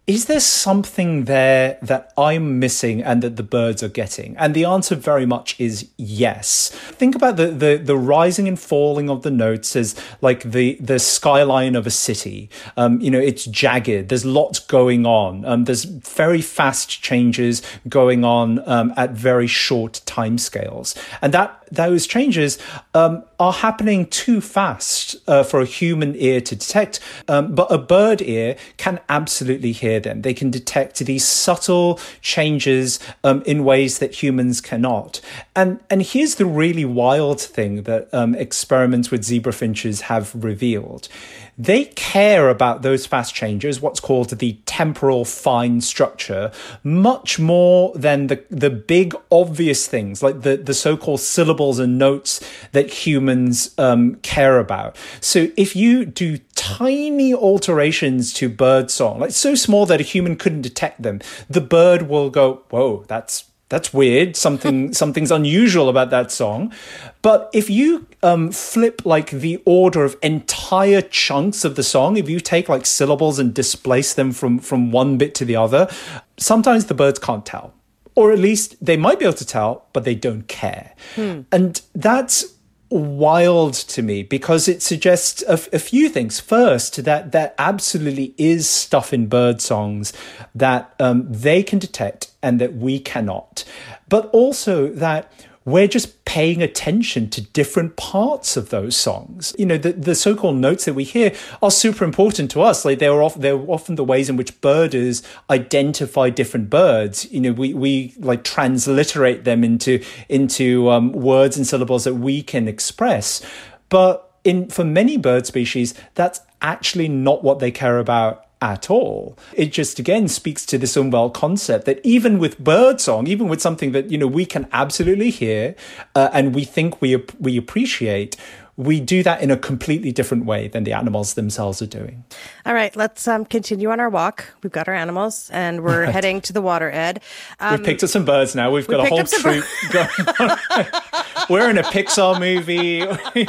is there something there that I'm missing and that the birds are getting? And the answer very much is yes. Think about the, the, the rising and falling of the notes as like the, the skyline of a city. Um, you know, it's jagged. There's lots going on. Um, there's very fast changes going on um, at very short timescales. And that those changes um, are happening too fast uh, for a human ear to detect. Um, but a bird ear can absolutely hear them. They can detect these subtle changes um, in ways that humans cannot. And and here's the really wild thing that um, experiments with zebra finches have revealed. They care about those fast changes, what's called the temporal fine structure, much more than the, the big obvious things like the, the so-called syllables and notes that humans um, care about. So if you do tiny alterations to bird song, like so small that a human couldn't detect them, the bird will go, whoa, that's that's weird. Something [LAUGHS] something's unusual about that song. But if you um, flip like the order of entire chunks of the song, if you take like syllables and displace them from from one bit to the other, sometimes the birds can't tell, or at least they might be able to tell, but they don't care. Hmm. And that's wild to me because it suggests a, a, few things. First, that there absolutely is stuff in bird songs that um, they can detect and that we cannot, but also that we're just paying attention to different parts of those songs. You know, the, the so-called notes that we hear are super important to us. Like they're often, they're often the ways in which birders identify different birds. You know, we, we like transliterate them into, into um, words and syllables that we can express. But in, for many bird species, that's actually not what they care about at all. It just again speaks to this umwelt concept that even with birdsong, even with something that you know we can absolutely hear uh, and we think we we appreciate, we do that in a completely different way than the animals themselves are doing. All right, let's um, continue on our walk. We've got our animals and we're right. heading to the water, Ed. Um, we've picked up some birds now. We've got a whole troop going on. [LAUGHS] we're in a Pixar movie. [LAUGHS]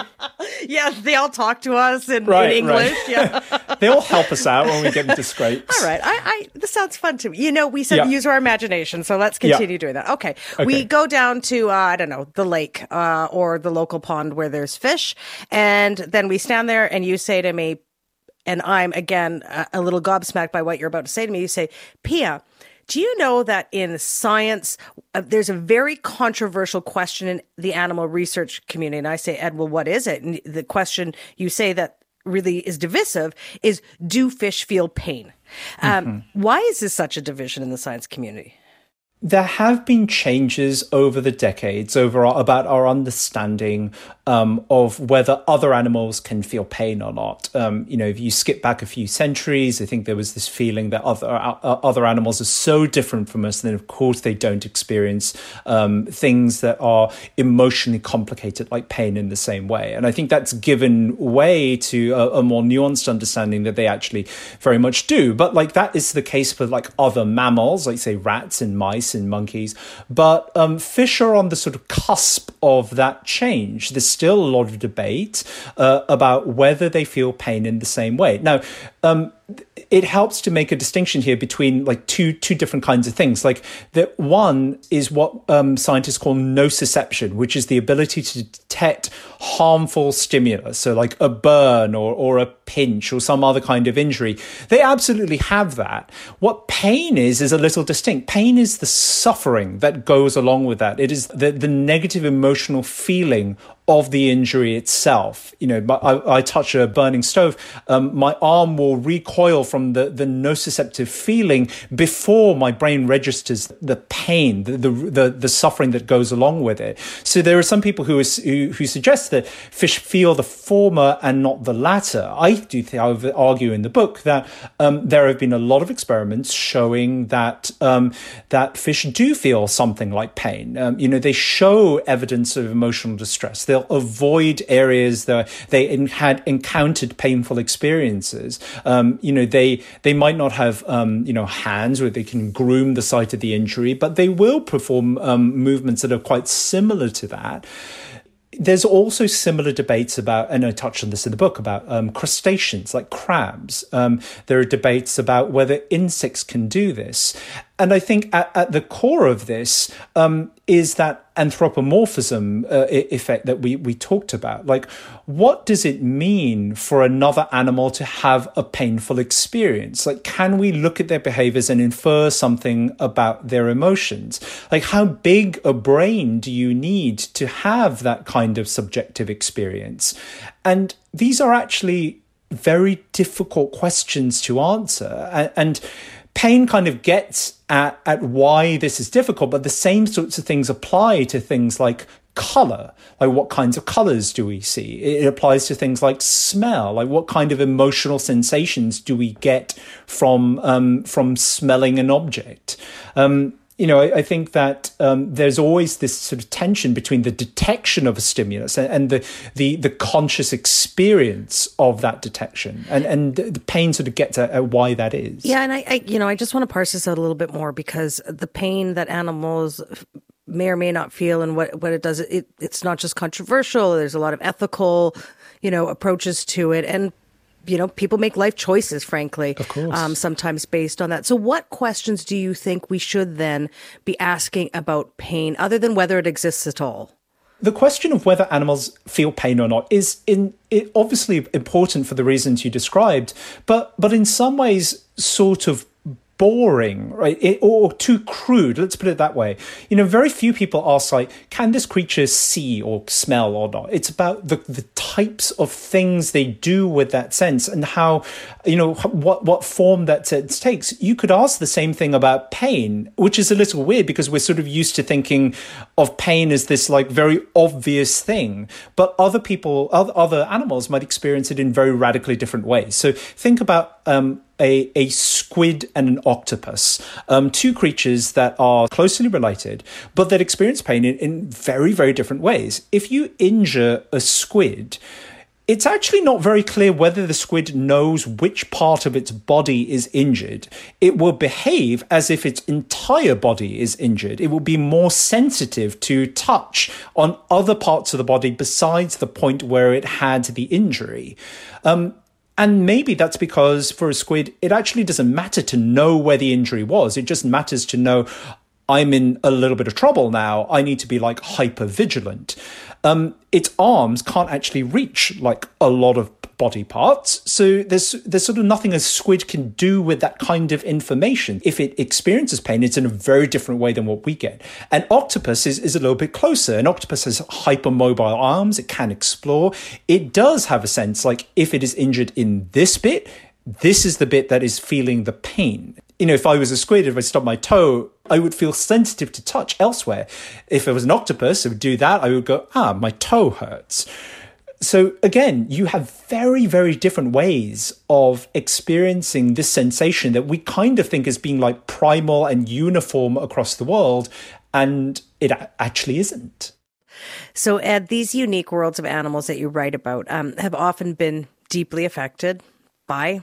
yeah, they all talk to us in, right, in English. Right. Yeah. [LAUGHS] they all help us out when we get into scrapes. All right, I, I, this sounds fun to me. You know, we said yeah. use our imagination, so let's continue yeah. doing that. Okay. okay. we go down to, uh, I don't know, the lake uh, or the local pond where there's fish. And then we stand there and you say to me, and I'm again a, a little gobsmacked by what you're about to say to me. You say, Piya, do you know that in science, uh, there's a very controversial question in the animal research community? And I say, Ed, well, what is it? And the question you say that really is divisive is do fish feel pain? Um, mm-hmm. Why is this such a division in the science community? There have been changes over the decades over our, about our understanding um, of whether other animals can feel pain or not. Um, you know, if you skip back a few centuries, I think there was this feeling that other uh, other animals are so different from us, and of course they don't experience um, things that are emotionally complicated like pain in the same way. And I think that's given way to a, a more nuanced understanding that they actually very much do. But like that is the case for like other mammals, like say rats and mice in monkeys. But um, fish are on the sort of cusp of that change. There's still a lot of debate uh, about whether they feel pain in the same way. Now, um, it helps to make a distinction here between like two two different kinds of things. Like that one is what um, scientists call nociception, which is the ability to detect harmful stimulus, so like a burn or or a pinch or some other kind of injury. They absolutely have that. What pain is is a little distinct. Pain is the suffering that goes along with that. It is the the negative emotional feeling of the injury itself. You know, I, I touch a burning stove, um, my arm will recoil from the, the nociceptive feeling before my brain registers the pain, the, the, the, the suffering that goes along with it. So there are some people who, is, who, who suggest that fish feel the former and not the latter. I do think, I argue in the book that um, there have been a lot of experiments showing that um, that fish do feel something like pain. Um, you know, they show evidence of emotional distress they'll avoid areas that they in, had encountered painful experiences. Um, you know, they they might not have um, you know hands where they can groom the site of the injury, but they will perform um, movements that are quite similar to that there's also similar debates about, and I touched on this in the book, about um, crustaceans like crabs. Um, there are debates about whether insects can do this. And I think at, at the core of this um, is that anthropomorphism uh, effect that we, we talked about. Like, what does it mean for another animal to have a painful experience? Like, can we look at their behaviors and infer something about their emotions? Like, how big a brain do you need to have that kind of subjective experience? And these are actually very difficult questions to answer. and, and Pain kind of gets at, at why this is difficult, but the same sorts of things apply to things like color. Like what kinds of colors do we see? It applies to things like smell. Like what kind of emotional sensations do we get from um, from smelling an object? Um, you know, I, I think that um, there's always this sort of tension between the detection of a stimulus and, and, the, the the conscious experience of that detection, and and the pain sort of gets at, at why that is. Yeah, and I, I, you know, I just want to parse this out a little bit more because the pain that animals may or may not feel and what what it does, it it's not just controversial. There's a lot of ethical, you know, approaches to it, and you know, people make life choices, frankly, of course. Um, sometimes based on that. So, what questions do you think we should then be asking about pain, other than whether it exists at all? The question of whether animals feel pain or not is in, obviously important for the reasons you described, but but in some ways sort of boring, right? It, or too crude. Let's put it that way. You know, very few people ask like, can this creature see or smell or not? It's about the, the types of things they do with that sense and how, you know, what, what form that sense takes. You could ask the same thing about pain, which is a little weird because we're sort of used to thinking of pain as this like very obvious thing, but other people, other, other animals might experience it in very radically different ways. So think about, um, a, a squid and an octopus, um, two creatures that are closely related, but that experience pain in, in very, very different ways. If you injure a squid, it's actually not very clear whether the squid knows which part of its body is injured. It will behave as if its entire body is injured. It will be more sensitive to touch on other parts of the body besides the point where it had the injury. Um, and maybe that's because for a squid, it actually doesn't matter to know where the injury was. It just matters to know I'm in a little bit of trouble now. I need to be like hyper vigilant. Um, its arms can't actually reach like a lot of body parts. So there's there's sort of nothing a squid can do with that kind of information. If it experiences pain, it's in a very different way than what we get. And octopus is, is a little bit closer. An octopus has hypermobile arms, it can explore. It does have a sense like if it is injured in this bit, this is the bit that is feeling the pain you know, if I was a squid, if I stubbed my toe, I would feel sensitive to touch elsewhere. If it was an octopus, I would do that. I would go, ah, my toe hurts. So again, you have very, very different ways of experiencing this sensation that we kind of think as being like primal and uniform across the world, and it actually isn't. So, Ed, these unique worlds of animals that you write about um, have often been deeply affected by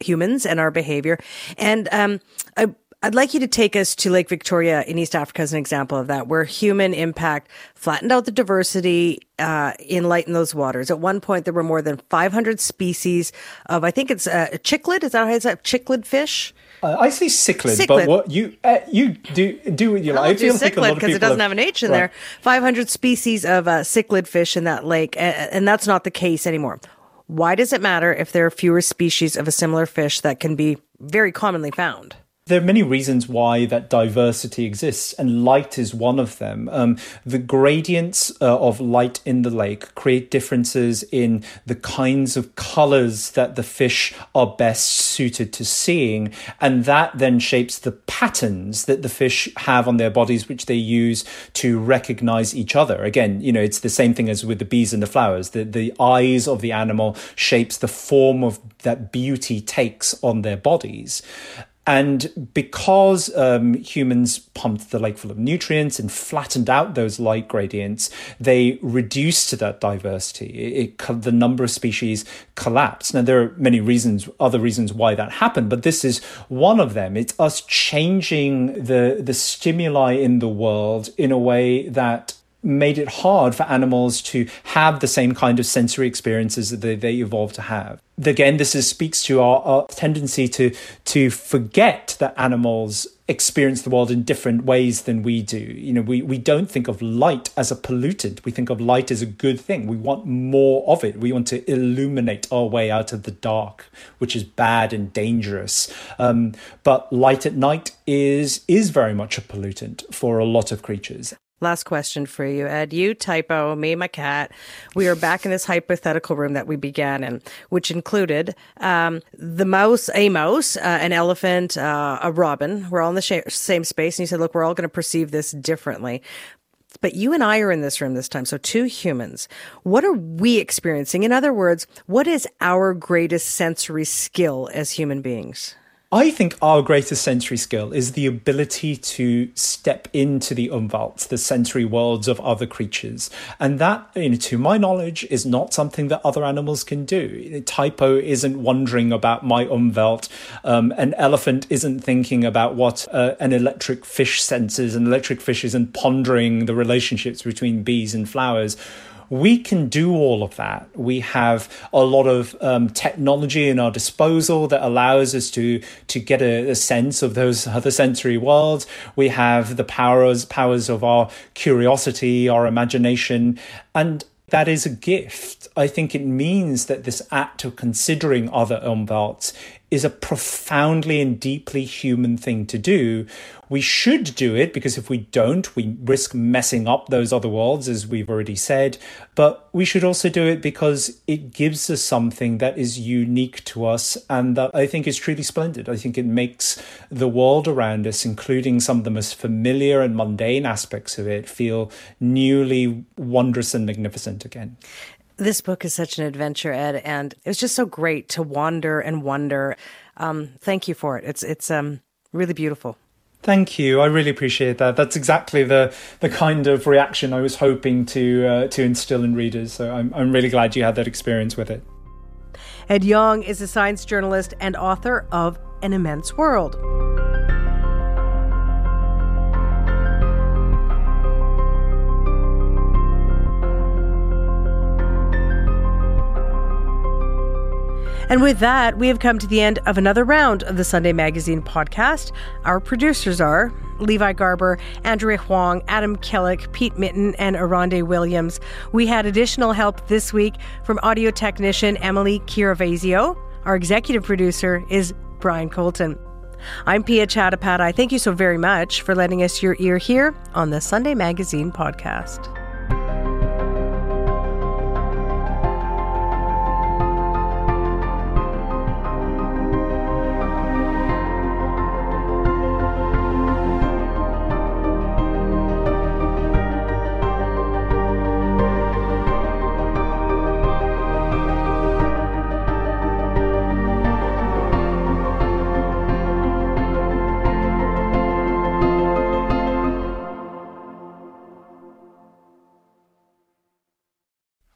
humans and our behavior. And um, I, I'd like you to take us to Lake Victoria in East Africa as an example of that, where human impact flattened out the diversity uh, in light in those waters. At one point, there were more than 500 species of, I think it's uh, a cichlid. Is that how it's a cichlid fish? Uh, I say cichlid, cichlid, but what you uh, you do do what you like. I feel like a lot because it doesn't have, have an H in right. there. Five hundred species of uh, cichlid fish in that lake, and, and that's not the case anymore. Why does it matter if there are fewer species of a similar fish that can be very commonly found? There are many reasons why that diversity exists, and light is one of them. Um, the gradients uh, of light in the lake create differences in the kinds of colors that the fish are best suited to seeing, and that then shapes the patterns that the fish have on their bodies, which they use to recognize each other. Again, you know, it's the same thing as with the bees and the flowers. The, the eyes of the animal shapes the form of that beauty takes on their bodies. And because um, humans pumped the lake full of nutrients and flattened out those light gradients, they reduced that diversity. It, it, the number of species collapsed. Now, there are many reasons, other reasons why that happened, but this is one of them. It's us changing the, the stimuli in the world in a way that made it hard for animals to have the same kind of sensory experiences that they, they evolved to have. Again, this is, speaks to our, our tendency to to forget that animals experience the world in different ways than we do. You know, we, we don't think of light as a pollutant. We think of light as a good thing. We want more of it. We want to illuminate our way out of the dark, which is bad and dangerous. Um, but light at night is is very much a pollutant for a lot of creatures. Last question for you, Ed. You, Typo, me, my cat. We are back in this hypothetical room that we began in, which included um, the mouse, a mouse, uh, an elephant, uh, a robin. We're all in the sh- same space. And you said, look, we're all going to perceive this differently. But you and I are in this room this time. So two humans. What are we experiencing? In other words, what is our greatest sensory skill as human beings? I think our greatest sensory skill is the ability to step into the umwelt, the sensory worlds of other creatures. And that, you know, to my knowledge, is not something that other animals can do. Typo isn't wondering about my umwelt. Um, an elephant isn't thinking about what uh, an electric fish senses. An electric fish isn't pondering the relationships between bees and flowers we can do all of that. We have a lot of um, technology in our disposal that allows us to to get a, a, sense of those other sensory worlds. We have the powers powers of our curiosity, our imagination, and that is a gift. I think it means that this act of considering other umwelts is a profoundly and deeply human thing to do. We should do it because if we don't, we risk messing up those other worlds, as we've already said. But we should also do it because it gives us something that is unique to us and that I think is truly splendid. I think it makes the world around us, including some of the most familiar and mundane aspects of it, feel newly wondrous and magnificent again. This book is such an adventure, Ed, and it was just so great to wander and wonder. um, thank you for it. It's it's um, really beautiful. Thank you. I really appreciate that. That's exactly the the kind of reaction I was hoping to uh, to instill in readers. So I'm I'm really glad you had that experience with it. Ed Yong is a science journalist and author of An Immense World. And with that, we have come to the end of another round of the Sunday Magazine podcast. Our producers are Levi Garber, Andrea Huang, Adam Killick, Pete Mitton, and Aronde Williams. We had additional help this week from audio technician Emily Chiaravasio. Our executive producer is Brian Colton. I'm Piya Chattopadhyay. Thank you so very much for letting us your ear here on the Sunday Magazine podcast.